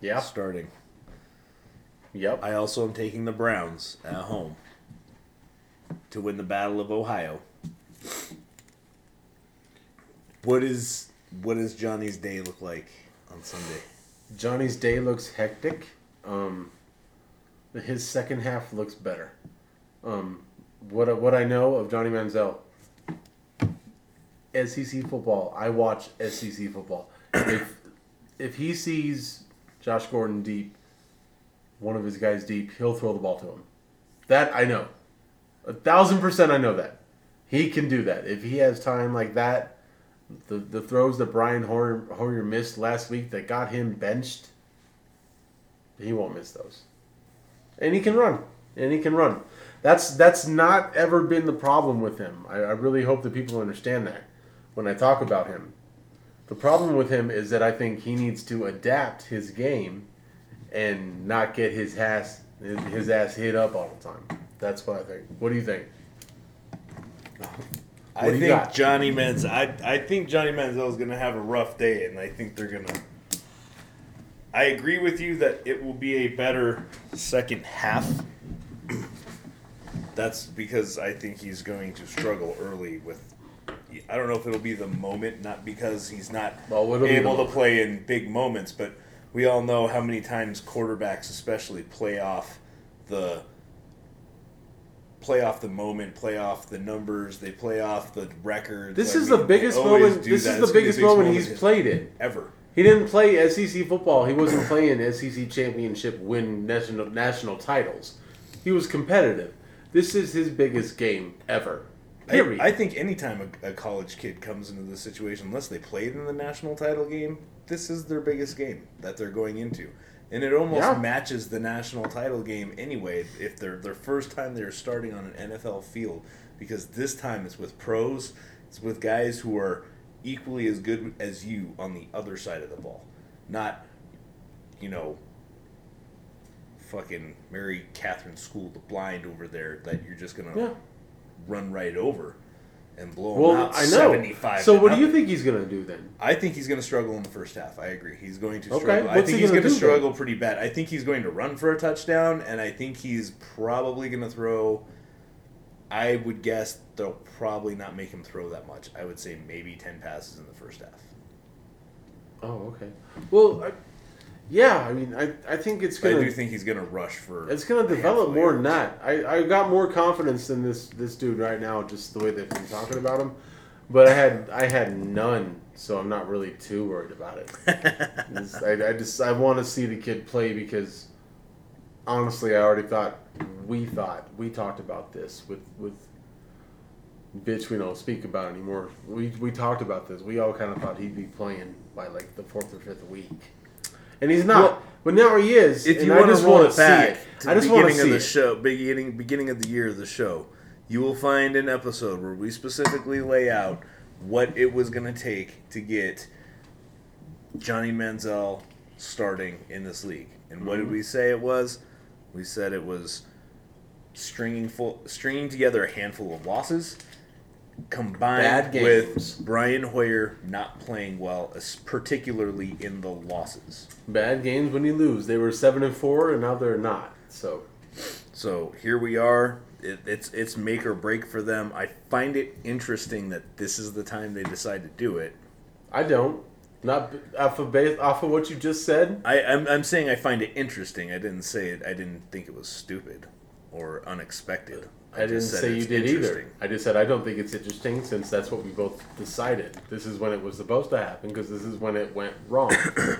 Yeah. starting. Yep. I also am taking the Browns at home to win the Battle of Ohio. What is what does Johnny's day look like on Sunday? Johnny's day looks hectic. Um, his second half looks better. Um, what what I know of Johnny Manziel, SEC football. I watch SEC football. If if he sees Josh Gordon deep, one of his guys deep, he'll throw the ball to him. That I know. A thousand percent I know that. He can do that. If he has time like that, the, the throws that Brian Hoyer, Hoyer missed last week that got him benched, he won't miss those. And he can run. And he can run. That's that's not ever been the problem with him. I, I really hope that people understand that when I talk about him. The problem with him is that I think he needs to adapt his game and not get his ass his ass hit up all the time. That's what I think. What do you think? I you think got? Johnny Menz. I I think Johnny Manziel is going to have a rough day, and I think they're going to. I agree with you that it will be a better second half. That's because I think he's going to struggle early with. I don't know if it'll be the moment, not because he's not Well, able to play in big moments, but we all know how many times quarterbacks, especially, play off the play off the moment, play off the numbers, they play off the records. This I is mean, the biggest moment. This that. is the biggest biggest moment he's played in. ever. He didn't play SEC football. He wasn't playing SEC championship win national national titles. He was competitive. This is his biggest game ever. Period. I, I think anytime a, a college kid comes into this situation, unless they played in the national title game, this is their biggest game that they're going into. And it almost Yeah. matches the national title game anyway, if they're their first time they're starting on an NFL field, because this time it's with pros, it's with guys who are equally as good as you on the other side of the ball. Not, you know, fucking Mary Catherine School the blind over there that you're just gonna yeah. Run right over and blow him Well, out I know. 75 So to what do you think he's gonna do then? I think he's going to struggle in the first half. I agree. He's going to Okay, struggle. I what's think he he's going to do then? struggle pretty bad. I think he's going to run for a touchdown, and I think he's probably going to throw. I would guess they'll probably not make him throw that much. I would say maybe 10 passes in the first half. Oh, okay. Well, I, yeah. I mean, I, I think it's gonna I do think he's going to rush for. it's gonna develop more than that. I, I got more confidence in this this dude right now, just the way they've been talking about him. But I had I had none, so I'm not really too worried about it. I, I just I want to see the kid play because honestly, I already thought we thought we talked about this with with bitch we don't speak about anymore. We we talked about this. We all kind of thought he'd be playing by like the fourth or fifth week, and he's not. Well, but now he is. If and you I want to roll it back see it. to I the just want to beginning see of the it. show, beginning beginning of the year of the show, you will find an episode where we specifically lay out what it was going to take to get Johnny Manziel starting in this league. And what did Mm-hmm. we say it was? We said it was stringing full, stringing together a handful of losses combined with. Brian Hoyer not playing well, particularly in the losses. Bad games when you lose. They were seven and four, and now they're not. So So here we are. It, it's it's make or break for them. I find it interesting that this is the time they decide to do it. I don't. Not off of base, off of what you just said. I, I'm, I'm saying I find it interesting. I didn't say it. I didn't think it was stupid or unexpected. I, didn't just said say you it's did either. interesting. I just said I don't think it's interesting since that's what we both decided. This is when it was supposed to happen because this is when it went wrong.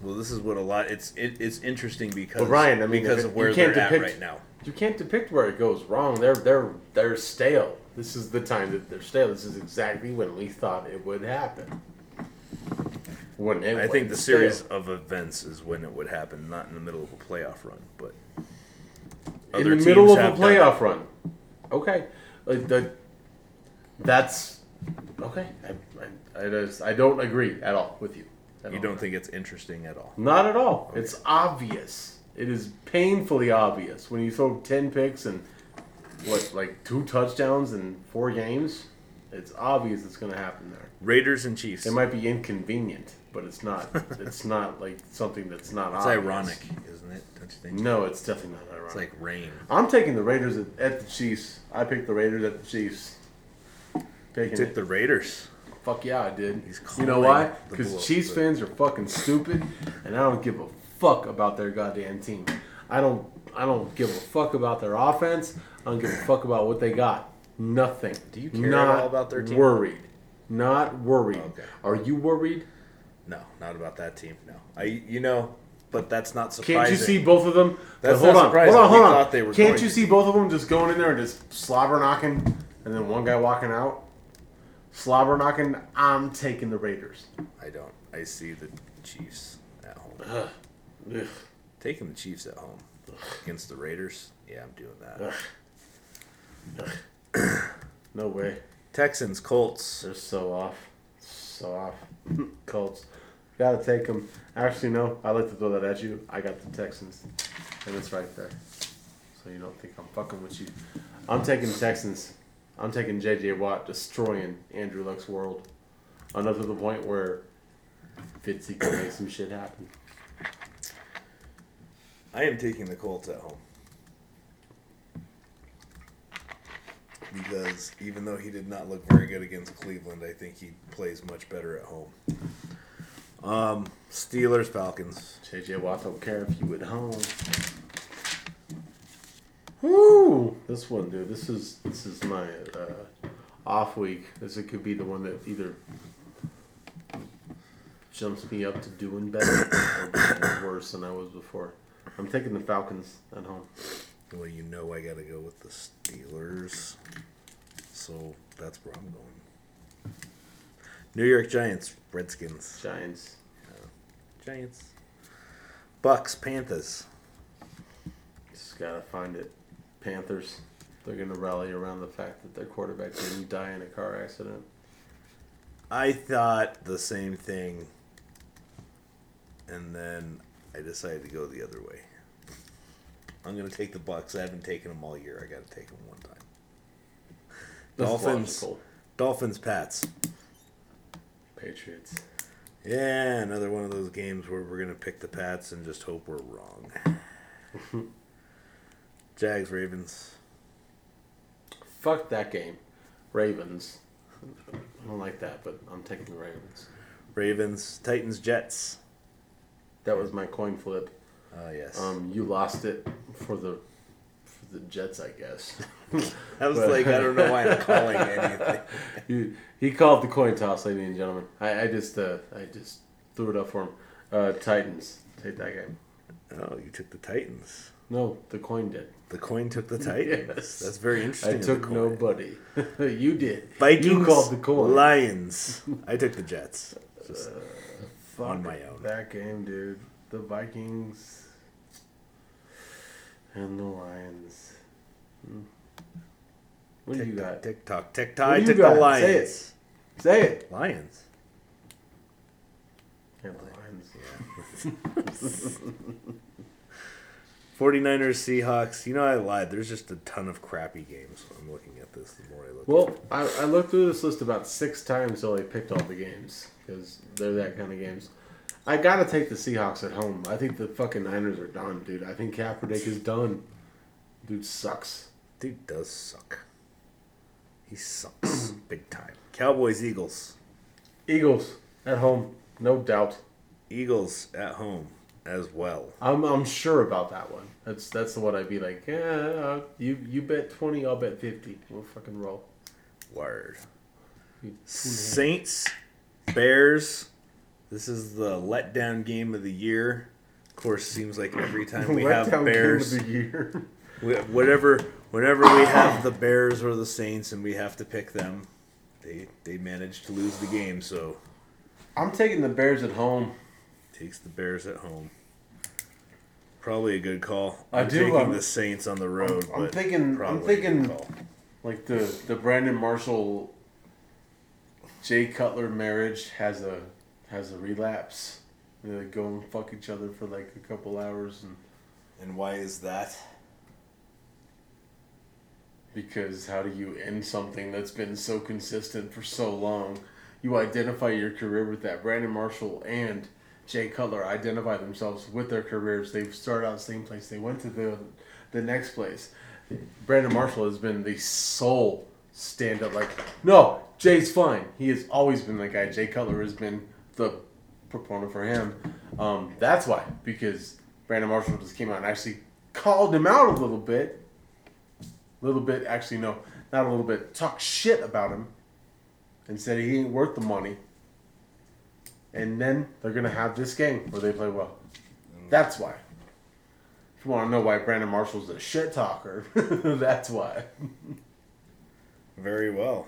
Well, this is what a lot. It's it, it's interesting because But Ryan, I mean, because if it- of where you can't they're at depict- right now. you can't depict where it goes wrong. They're they're they're stale. This is the time that they're stale. This is exactly when we thought it would happen. When it I think went the stale. series of events is when it would happen, not in the middle of a playoff run, but in other the middle of a playoff run. Okay, like the, that's okay. I, I, I, just, I don't agree at all with you. You all. don't think it's interesting at all? Not at all. It's obvious. It is painfully obvious when you throw ten picks and what like two touchdowns in four games. It's obvious it's going to happen there. Raiders and Chiefs. It might be inconvenient, but it's not. it's not like something that's not. It's obvious. ironic, isn't it? Don't you think? No, it's definitely not ironic. It's like rain. I'm taking the Raiders at, at the Chiefs. I picked the Raiders at the Chiefs. Taking Took it. the Raiders. Fuck yeah, I did. He's You know why? Because Chiefs fans are fucking stupid, and I don't give a fuck about their goddamn team. I don't. I don't give a fuck about their offense. I don't give a fuck about what they got. Nothing. Do you care at Not all about their team? Worried. Not worried. Okay. Are you worried? No, not about that team. No, I. You know, but that's not surprising. Can't you see both of them? That's hold on, surprising. hold on, hold on. they were Can't you see both of them just going in there and just slobber knocking, and then one guy walking out? Slobber knocking. I'm taking the Raiders. I don't. I see the Chiefs at home. Ugh. Ugh. Taking the Chiefs at home against the Raiders. Yeah, I'm doing that. No way. Texans, Colts. They're so off. So off. Colts. Gotta take them. Actually, no. I like to throw that at you. I got the Texans. And it's right there. So you don't think I'm fucking with you. I'm taking the Texans. I'm taking J.J. Watt destroying Andrew Luck's world. Enough to the point where Fitzy can make some shit happen. I am taking the Colts at home. Because even though he did not look very good against Cleveland, I think he plays much better at home. Um, Steelers, Falcons. J.J. Watt don't care if you at home. Woo! This one, dude. This is this is my uh, off week. This it could be the one that either jumps me up to doing better or worse than I was before. I'm taking the Falcons at home. Well, you know I got to go with the Steelers. So that's where I'm going. New York Giants, Redskins. Giants. Giants. Bucks, Panthers. Just gotta find it. Panthers. They're gonna rally around the fact that their quarterback didn't die in a car accident. I thought the same thing, and then I decided to go the other way. I'm gonna take the Bucks. I haven't taken them all year. I got to take them one time. That's Dolphins, logical. Dolphins, Pats. Patriots. Yeah, another one of those games where we're gonna pick the Pats and just hope we're wrong. Jags, Ravens. Fuck that game. Ravens. I don't like that, but I'm taking the Ravens. Ravens, Titans, Jets. That was my coin flip. Oh yes. Um, you lost it for the the Jets, I guess. I was but- like, I don't know why I'm calling anything. he, he called the coin toss, ladies and gentlemen. I, I just uh, I just threw it up for him. Uh, Titans. Take that game. Oh, you took the Titans. No, the coin did. The coin took the Titans. Yes. That's very interesting. I took nobody. you did. Vikings. You called the coin. Lions. I took the Jets. Just Fuck on my own. That game, dude. The Vikings and the Lions. Hmm. What do you got? Tick tock, tick What tock. I do you took got? the Say Lions. Say it. Lions. Yeah, the Lions. 49ers, Seahawks. You know, I lied. There's just a ton of crappy games. I'm looking at this the more I look Well. I, I looked through this list about six times till I picked all the games because they're that kind of games. I gotta take the Seahawks at home. I think the fucking Niners are done, dude. I think Kaepernick is done. Dude sucks. Dude does suck. He sucks big time. Cowboys, Eagles. Eagles at home, no doubt. Eagles at home as well. I'm I'm sure about that one. That's that's the one I'd be like, yeah, uh, you you bet twenty, I'll bet fifty. We'll fucking roll. Word. Saints, Bears. This is the letdown game of the year. Of course, seems like every time we have Letdown game of Bears, the year. we, whatever, whenever we have the Bears or the Saints, and we have to pick them, they they manage to lose the game. So I'm taking the Bears at home. takes the Bears at home. Probably a good call. I I'm do, taking um, the Saints on the road. I'm but thinking- I'm probably a good thinking- Like the the Brandon Marshall, Jay Cutler marriage has a has a relapse. And They like go and fuck each other for like a couple hours, and And why is that? because how do you end something that's been so consistent for so long? You identify your career with that. Brandon Marshall and Jay Cutler identify themselves with their careers. They've started out the same place. They went to the the next place. Brandon Marshall has been the sole stand up like no, Jay's fine. He has always been that guy. Jay Cutler has been the proponent for him. Um, that's why. Because Brandon Marshall just came out and actually called him out a little bit A little bit actually no not a little bit talk shit about him and said he ain't worth the money and then they're gonna have this game where they play well that's why if you want to know why brandon marshall's a shit talker that's why Very well.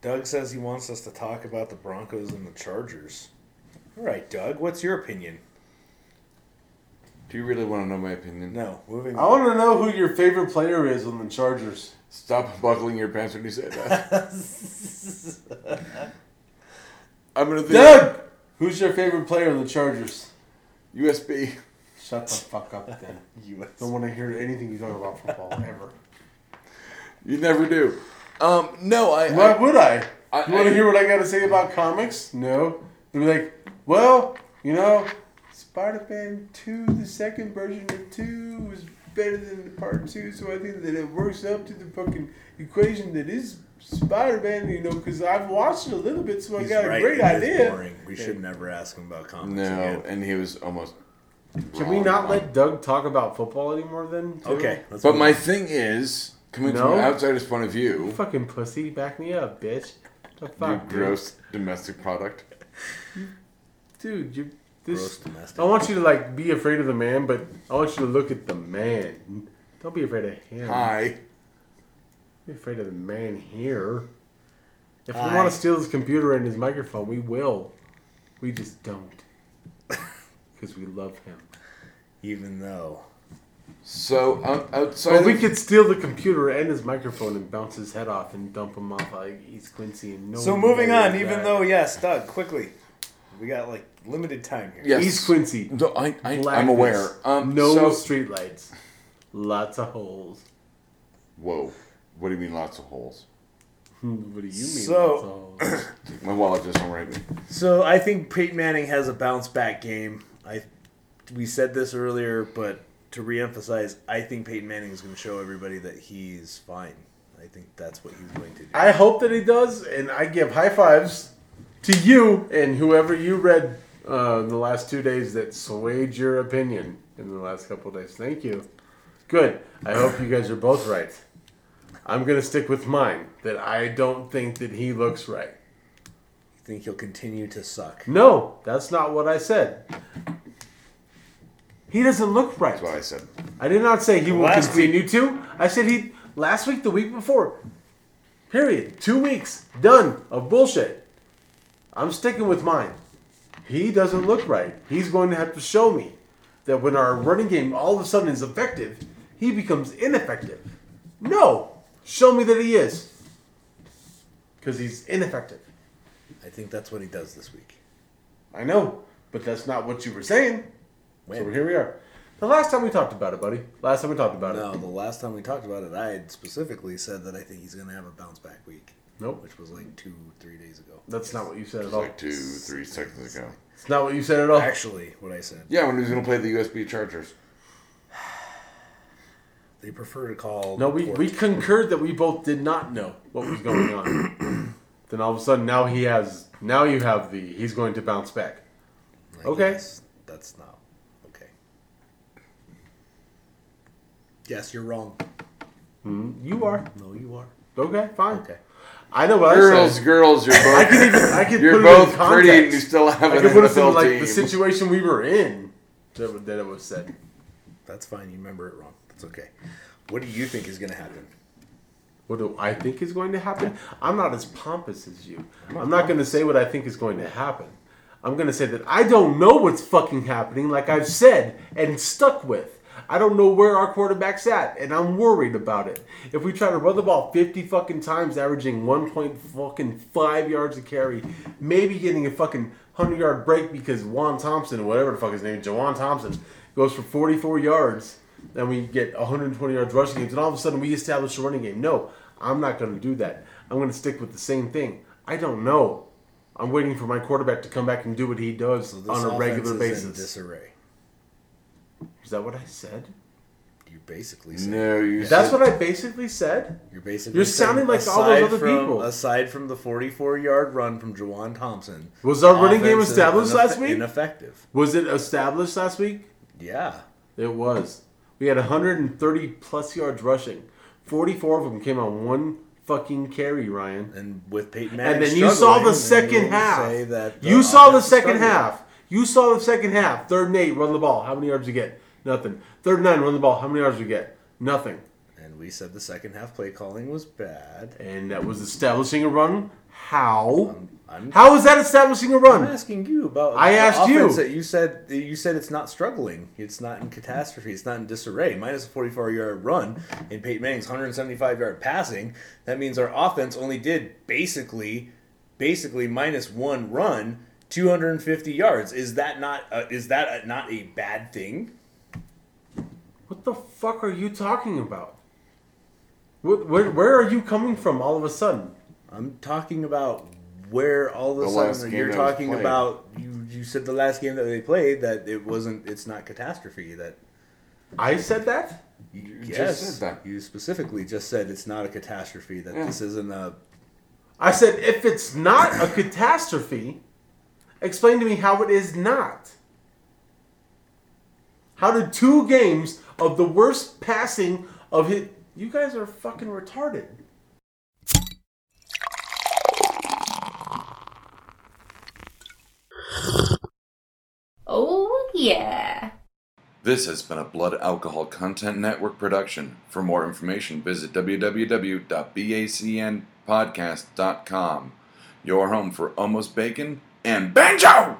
Doug says he wants us to talk about the Broncos and the Chargers. All right, Doug, what's your opinion? Do you really want to know my opinion? No, moving i want to know who your favorite player is on the chargers Stop buckling your pants when you say that. I'm gonna think doug who's your favorite player on the chargers USB. shut the fuck up then US. don't want to hear anything you talk about football ever You never do. Um, no, I. Why I would I? I- you want to hear what I got to say about comics? No. They'd be like, well, you know, Spider-Man 2, the second version of 2 was better than the part 2, so I think that it works up to the fucking equation that is Spider-Man, you know, because I've watched it a little bit, so I He's got a great it is idea. Boring. We should never ask him about comics no, again. and he was almost. Can we not let Doug talk about football anymore then? too? Okay, let's But my on. thing is, coming No? from an outsider's point of view, Fucking pussy, back me up, bitch. The you fuck, dude? gross domestic product. Dude, you Gross domestic. I want you to like be afraid of the man, but I want you to look at the man. Don't be afraid of him. Hi. Be afraid of the man here. If we want to steal his computer and his microphone, we will. We just don't. Because we love him. Even though So out, outside, But we of- could steal the computer and his microphone and bounce his head off and dump him off like East Quincy and no So moving knows on, even that. though yes, Doug, quickly. We got like limited time here. yes, East Quincy, No, I, I, I'm aware. Um, no so, streetlights, lots of holes. Whoa. What do you mean lots of holes? Hmm, What do you mean? So- lots of holes? My wallet just went right. So I think Peyton Manning has a bounce back game. I we said this earlier, but to reemphasize, I think Peyton Manning is going to show everybody that he's fine. I think that's what he's going to do. I hope that he does, and I give high fives to you and whoever you read uh, in the last two days that swayed your opinion in the last couple of days. Thank you. Good. I hope you guys are both right. I'm gonna stick with mine that I don't think that he looks right. I think he'll continue to suck. No, that's not what I said. He doesn't look right. That's what I said. I did not say he will Last continue to. I said he last week, the week before. Period. Two weeks done of bullshit. I'm sticking with mine. He doesn't look right. He's going to have to show me that when our running game all of a sudden is effective, he becomes ineffective. No, show me that he is, because he's ineffective. I think that's what he does this week. I know, but that's not what you were saying. So here we are. The last time we talked about it, buddy. Last time we talked about No, it. No, the last time we talked about it, I had specifically said that I think he's going to have a bounce back week, Nope. which was like two, three days ago. That's not what you said at It's all. like two, three seconds ago. It's not what you said at all. Actually, what I said. Yeah, when he was going to play the USB chargers. They prefer to call. No, we, port. we concurred that we both did not know what was going on. then all of a sudden, now he has. Now you have the. He's going to bounce back. I Okay. That's not okay. Yes, you're wrong. Hmm, you are No, you are. okay. Fine. Okay. I know what I Girls, said. girls, girls, you're both. I both. can even. I can You're put both it in pretty, and you still have I an can put us in like team. the situation we were in. That, that it was said. That's fine. You remember it wrong. That's okay. What do you think is going to happen? What do I think is going to happen? I'm not as pompous as you. I'm not going to say what I think is going to happen. I'm going to say that I don't know what's fucking happening, like I've said and stuck with. I don't know where our quarterback's at, and I'm worried about it. If we try to run the ball 50 fucking times, averaging 1 point fucking 5 yards a carry, maybe getting a fucking 100 yard break because Juan Thompson, whatever the fuck his name, Juwan Thompson, goes for 44 yards, then we get 120 yards rushing games, and all of a sudden we establish a running game. No, I'm not going to do that. I'm going to stick with the same thing. I don't know. I'm waiting for my quarterback to come back and do what he does So on a regular offense is in basis. disarray. Is that what I said? You basically said. no, you. That's said, what I basically said. You're basically. You're saying sounding like all those aside other from- people. Aside from the 44 yard run from Juwan Thompson, Was our running game offense is established ineff- last week? Ineffective. Was it established last week? Yeah. It was. We had 130 plus yards rushing. 44 of them came on one fucking carry, Ryan. And with Peyton Manning, And then you saw the then second you'll half. say that You saw the offense is second struggling. half. You saw the second half. Third and eight, run the ball. How many yards you get? Nothing. Third and nine, run the ball. How many yards you get? Nothing. And we said the second half play calling was bad. And that was establishing a run. How? I'm, How is that establishing a I'm run? asking you about. I the asked you. That you said you said it's not struggling. It's not in catastrophe. It's not in disarray. Minus a 44 yard run in Peyton Manning's 175 yard passing. That means our offense only did basically, basically minus one run, 250 yards. Is that not? Uh, is that a, not a bad thing? What the fuck are you talking about? Wh- Where, where are you coming from all of a sudden? I'm talking about where all of a The last sudden game you're that talking played. about. You you said the last game that they played that it wasn't. It's not catastrophe. That I said that? you just yes, said that. you specifically just said it's not a catastrophe. That Yeah. this isn't a. I said if it's not a catastrophe, explain to me how it is not. How did two games of the worst passing of hit? You guys are fucking retarded. Oh, yeah. This has been a Blood Alcohol Content Network production. For more information, visit www.bacnpodcast.com. Your home for almost bacon and banjo!